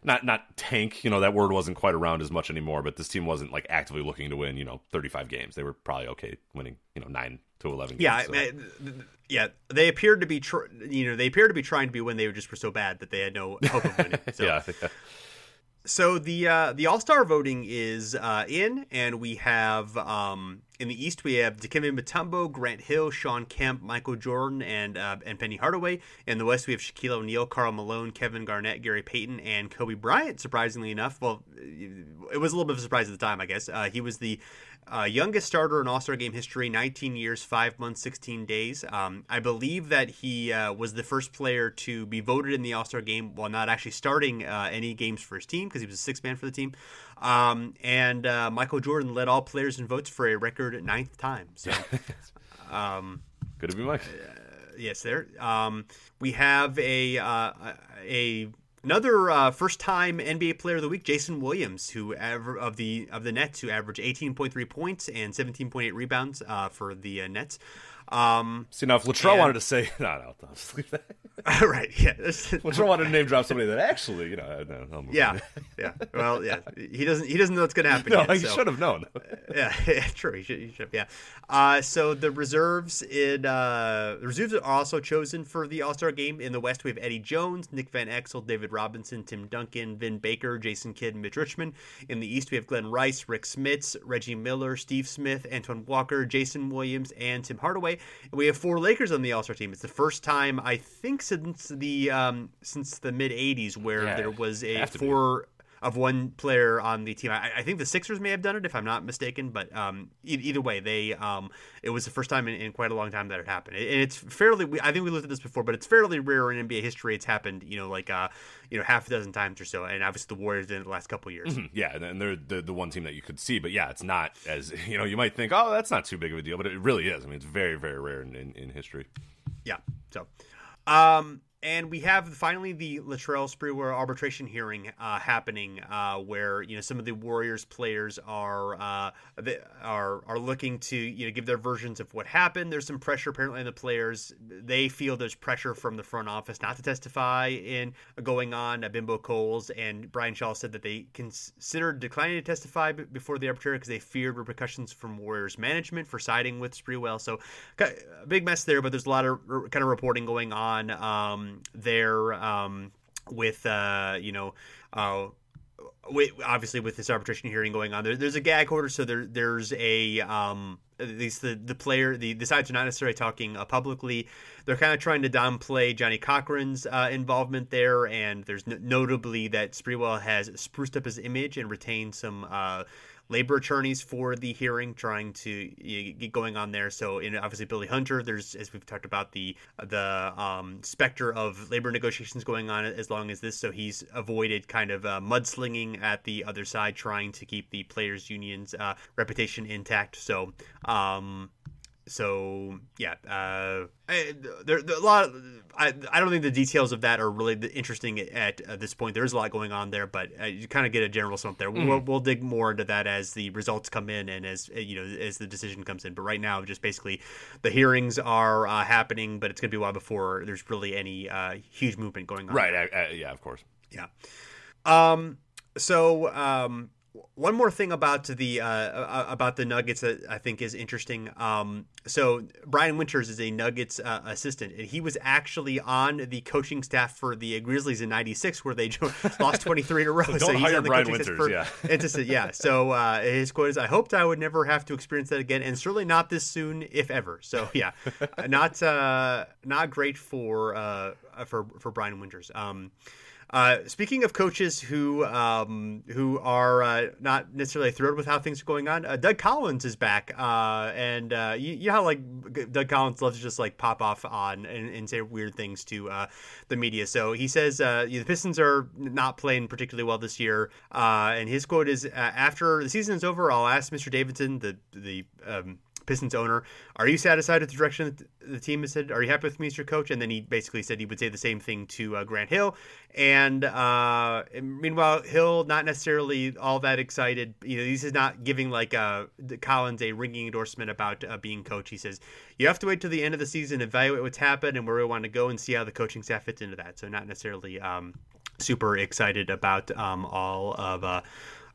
not not tank, you know that word wasn't quite around as much anymore. But this team wasn't like actively looking to win, you know, thirty five games. They were probably okay winning, you know, nine to eleven. Games, yeah, I so. th- th- yeah, they appeared to be tr- you know they appeared to be trying to be when they were just were so bad that they had no hope of winning. So. yeah, yeah. So the uh, the All Star voting is uh, in, and we have um, in the East we have Dikembe Mutombo, Grant Hill, Shawn Kemp, Michael Jordan, and uh, and Penny Hardaway. In the West we have Shaquille O'Neal, Karl Malone, Kevin Garnett, Gary Payton, and Kobe Bryant. Surprisingly enough, well, it was a little bit of a surprise at the time, I guess. Uh, he was the uh, youngest starter in All Star game history, 19 years, 5 months, 16 days. Um, I believe that he uh, was the first player to be voted in the All Star game while not actually starting uh, any games for his team because he was a six man for the team. Um, and uh, Michael Jordan led all players in votes for a record ninth time. So. Um, Good to be Mike. yes, there. Um, we have a uh, a another uh, first time NBA Player of the Week, Jayson Williams, who aver- of the of the Nets, who averaged 18.3 points and 17.8 rebounds uh, for the uh, Nets. Um, See now, if Latrell And- wanted to say, no, no, I'll just leave that. right? Yeah. Latrell wanted to name drop somebody that actually, you know, I- no, Yeah, yeah. Well, yeah. He doesn't. He doesn't know what's going to happen. no, yet, you so. should have known. yeah, yeah, true. You should, you should, yeah. Uh, so the reserves in uh, the reserves are also chosen for the All Star game. In the West, we have Eddie Jones, Nick Van Exel, David Robinson, Tim Duncan, Vin Baker, Jason Kidd, and Mitch Richmond. In the East, we have Glen Rice, Rik Smits, Reggie Miller, Steve Smith, Antoine Walker, Jayson Williams, and Tim Hardaway. We have four Lakers on the All Star team. It's the first time I think since the um, since the mid '80s where Yeah, there was a have to be. four of one player on the team. I, I think the Sixers may have done it if I'm not mistaken, but um, e- either way, they um, it was the first time in, in quite a long time that it happened, and it's fairly. we- I think we looked at this before, but it's fairly rare in NBA history. It's happened, you know, like uh, you know, half a dozen times or so, and obviously the Warriors did it the last couple of years. yeah, and- and they're the, the one team that you could see, but yeah, it's not as, you know, you might think, oh, that's not too big of a deal, but it really is. I mean, it's very, very rare in, in, in history. Yeah. So, um, and we have finally the Latrell Sprewell arbitration hearing uh, happening, uh, where you know some of the Warriors players are uh, are are looking to you know give their versions of what happened. There's some pressure apparently on the players. They feel there's pressure from the front office not to testify in going on. Bimbo Coles and Brian Shaw said that they considered declining to testify before the arbitrator because they feared repercussions from Warriors management for siding with Sprewell. So a big mess there, but there's a lot of kind of reporting going on. Um, there um, with uh, you know. Uh, obviously, with this arbitration hearing going on, there, there's a gag order, so there there's a um, at least the the player the, the sides are not necessarily talking uh, publicly. They're kind of trying to downplay Johnnie Cochran's uh, involvement there, and there's notably that Sprewell has spruced up his image and retained some uh, labor attorneys for the hearing, trying to get going on there. So, in obviously Billy Hunter, there's as we've talked about the the um, specter of labor negotiations going on as long as this. So he's avoided kind of uh, mudslinging at the other side, trying to keep the players' unions' uh, reputation intact. So. Um, so yeah, uh, I, there, there a lot. Of, I I don't think the details of that are really interesting at, at this point. There's a lot going on there, but uh, you kind of get a general sense there. Mm. We'll, we'll dig more into that as the results come in and as uh, you know as the decision comes in. But right now, just basically the hearings are uh, happening, but it's going to be a while before there's really any uh, huge movement going on. Right. yeah. Of course. Yeah. Um. So. Um one more thing about the uh, about the Nuggets that I think is interesting. Um, so Brian Winters is a Nuggets uh, assistant, and he was actually on the coaching staff for the Grizzlies in '96, where they lost 23 in a row. so, so he's on the Brian coaching Winters, for, yeah. Assistant, yeah. So uh, his quote is, "I hoped I would never have to experience that again, and certainly not this soon, if ever." So yeah, not uh, not great for uh, for for Brian Winters. Um, uh, speaking of coaches who um, who are uh, not necessarily thrilled with how things are going on, uh, Doug Collins is back, uh, and uh, you, you, know how like Doug Collins loves to just like pop off on and, and say weird things to the media. So he says the Pistons are not playing particularly well this year, and his quote is, "After the season is over, I'll ask Mr. Davidson, the the um, Pistons owner, are you satisfied with the direction the team has said? Are you happy with me as your coach? And then he basically said he would say the same thing to uh, Grant Hill. And uh, meanwhile, Hill not necessarily all that excited. You know, he's not giving like uh, Collins a ringing endorsement about uh, being coach. He says you have to wait till the end of the season, evaluate what's happened, and where we want to go, and see how the coaching staff fits into that. So not necessarily um, super excited about um, all of uh,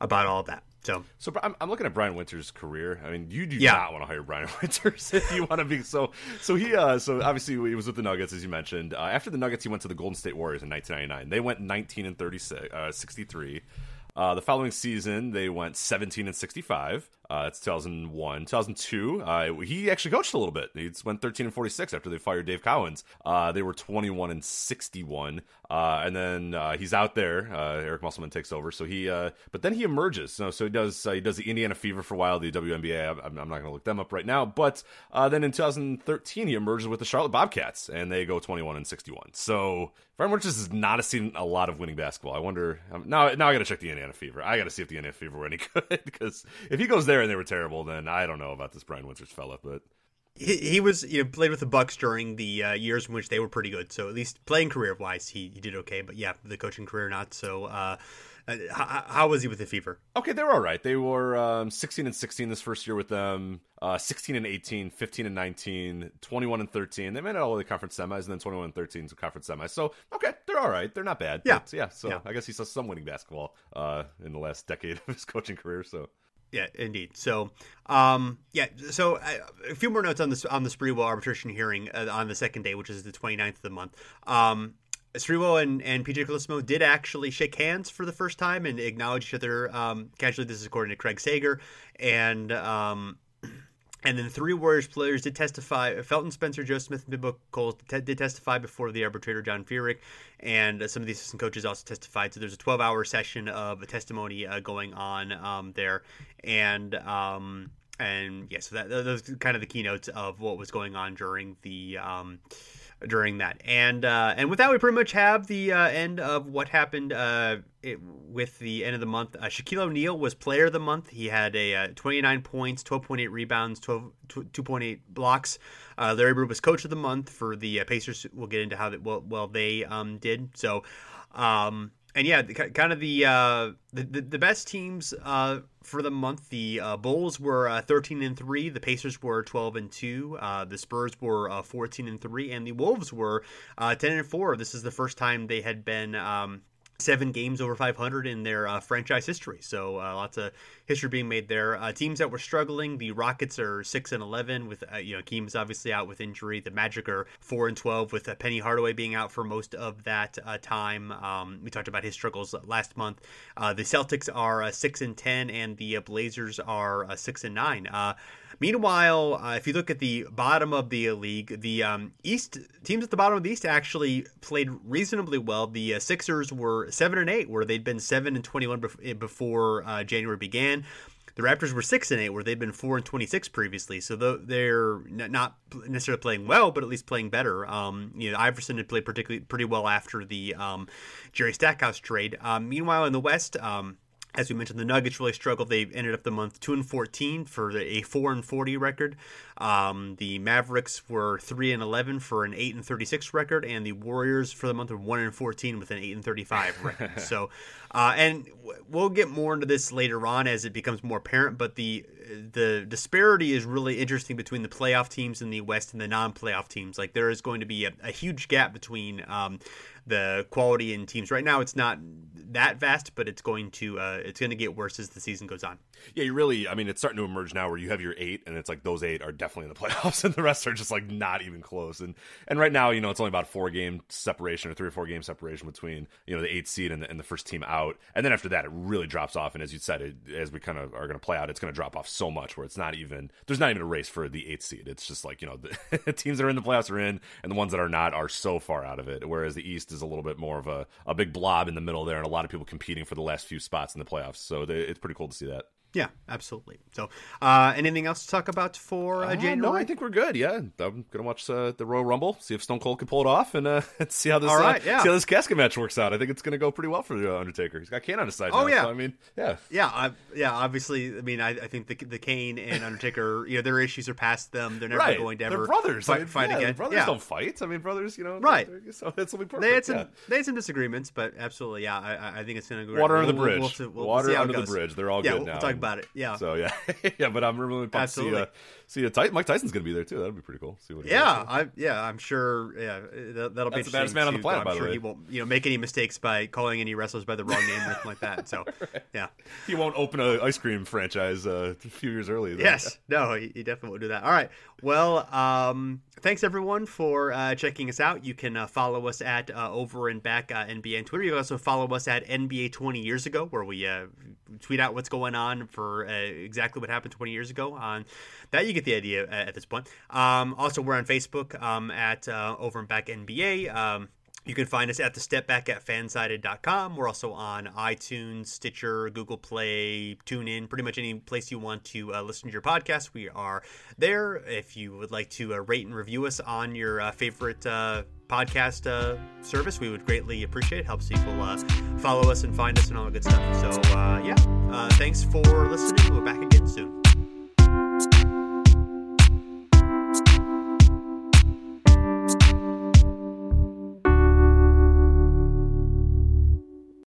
about all of that. So, so I'm, I'm looking at Brian Winters' career. I mean, you do yeah. not want to hire Brian Winters if you want to be so. So he, uh, so obviously he was with the Nuggets as you mentioned. Uh, after the Nuggets, he went to the Golden State Warriors in 1999. They went 19 and 36, uh, 63. Uh, the following season, they went 17 and 65. Uh, it's 2001, 2002. Uh, he actually coached a little bit. He went 13 and 46 after they fired Dave Cowens. Uh, they were 21 and 61, uh, and then uh, he's out there. Uh, Eric Musselman takes over. So he, but then he emerges. So, so he does he does the Indiana Fever for a while, the WNBA. I'm, I'm not going to look them up right now. But then in 2013, he emerges with the Charlotte Bobcats, and they go 21 and 61. So Brian Winters has not seen a lot of winning basketball. I wonder um, now. Now I got to check the Indiana Fever. I got to see if the Indiana Fever were any good because if he goes there there and they were terrible, then I don't know about this Brian Winters fella, but he, he was you know played with the Bucks during the uh, years in which they were pretty good. So at least playing career wise, he, he did okay. But yeah, the coaching career not so. Uh, uh, how, how, was he with the fever? Okay, they were all right. They were um, 16 and 16 this first year with them, uh, 16 and 18, 15 and 19, 21 and 13. They made it all the conference semis, and then 21 and 13 to conference semis. So okay, they're all right. They're not bad. Yeah, but, yeah. So yeah. I guess he saw some winning basketball uh, in the last decade of his coaching career. So yeah, indeed. So, um, yeah. So a few more notes on this on the Sprewell arbitration hearing uh, on the second day, which is the 29th of the month. Um, Sprewell and, and PJ Carlesimo did actually shake hands for the first time and acknowledge each other um, casually. This is according to Craig Sager. And um, and then three Warriors players did testify. Felton Spencer, Joe Smith, and Bimbo Coles did testify before the arbitrator, John Feerick. And uh, some of the assistant coaches also testified. So there's a 12 hour session of testimony uh, going on um, there. And. Um, and yeah, so that those kind of the keynotes of what was going on during the um, during that. And uh, and with that, we pretty much have the uh, end of what happened uh, it, with the end of the month. Uh, Shaquille O'Neal was Player of the Month. He had a uh, 29 points, 12.8 rebounds, 12, 2.8 blocks. Uh, Larry Bird was Coach of the Month for the Pacers. We'll get into how that well, well they um, did. So. Um, and yeah, kind of the uh, the, the best teams uh, for the month. The uh, Bulls were uh, thirteen and three. The Pacers were twelve and two. Uh, the Spurs were uh, fourteen and three, and the Wolves were ten and four. This is the first time they had been. Um, seven games over 500 in their uh, franchise history. So uh, lots of history being made there. Uh, teams that were struggling: the Rockets are six and 11 with uh, you know Keem's obviously out with injury. The Magic are four and 12 with uh, Penny Hardaway being out for most of that uh, time. Um, we talked about his struggles last month. the Celtics are six and 10, and the Blazers are six and nine. Meanwhile, uh, if you look at the bottom of the league, the um, East teams at the bottom of the East actually played reasonably well. The uh, Sixers were seven and eight, where they'd been seven and twenty-one eh, before uh, January began. The Raptors were six and eight, where they'd been four and twenty-six previously. So they're not necessarily playing well, but at least playing better. Um, you know, Iverson had played particularly pretty well after the um, Jerry Stackhouse trade. Um, meanwhile, in the West. Um, as we mentioned, the Nuggets really struggled. They ended up the month two and fourteen for a four and forty record. Um, the Mavericks were three and eleven for an eight and thirty six record, and the Warriors for the month were one and fourteen with an eight and thirty five record. so, uh, and we'll get more into this later on as it becomes more apparent. But the the disparity is really interesting between the playoff teams in the West and the non playoff teams. Like there is going to be a, a huge gap between um, the quality in teams. Right now, it's not that vast, but it's going to uh, it's going to get worse as the season goes on. Yeah, you really. I mean, it's starting to emerge now where you have your eight, and it's like those eight are definitely in the playoffs, and the rest are just like not even close. And and right now, you know, it's only about four game separation or three or four game separation between you know the eight seed and the, and the first team out, and then after that, it really drops off. And as you said, it, as we kind of are going to play out, it's going to drop off so much where it's not even there's not even a race for the eighth seed. It's just like you know the teams that are in the playoffs are in, and the ones that are not are so far out of it. Whereas the East is a little bit more of a a big blob in the middle there, and a lot of people competing for the last few spots in the playoffs. So they, it's pretty cool to see that. Yeah, absolutely. So, uh, anything else to talk about for uh, January? Uh, no, I think we're good. Yeah, I'm gonna watch uh, the Royal Rumble, see if Stone Cold can pull it off, and uh, see how this All right, uh, yeah. see how this casket match works out. I think it's gonna go pretty well for the Undertaker. He's got Kane on his side. Oh now, yeah, so, I mean, yeah, yeah, I, yeah. Obviously, I mean, I, I, think the the Kane and Undertaker, you know, their issues are past them. They're never right. going to ever they're brothers. fight, fight yeah, again. Brothers yeah. don't fight. I mean, brothers, you know, right? So it's will be perfect. They had some yeah. they had some disagreements, but absolutely, yeah. I, I think it's gonna go water under the bridge. We'll, we'll, Water under the bridge. They're all good we'll, now. About it. Yeah. So yeah, yeah. But I'm really pumped Absolutely. to see, uh, see Ty- Mike Tyson's going to be there too. That'd be pretty cool. See what yeah, I yeah, I'm sure. Yeah, that, will be the baddest man on the planet. I'm by sure the way. he won't you know make any mistakes by calling any wrestlers by the wrong name or anything like that. So right. yeah, he won't open an ice cream franchise uh, a few years early. Yes, no, he, he, definitely won't do that. All right, well, um, thanks everyone for uh, checking us out. You can uh, follow us at uh, Over and Back uh, NBA on Twitter. You can also follow us at NBA 20 years ago, where we uh, tweet out what's going on for uh, exactly what happened 20 years ago. On that, you get the idea at, this point. Um, also, we're on Facebook um, at Over and Back NBA. Um, you can find us at the step back at fansided.com. We're also on iTunes, Stitcher, Google Play, TuneIn, pretty much any place you want to uh, listen to your podcast. We are there. If you would like to uh, rate and review us on your uh, favorite uh, podcast uh, service, we would greatly appreciate it. Helps people uh, follow us and find us and all the good stuff. So, yeah, thanks for listening. We're back again soon.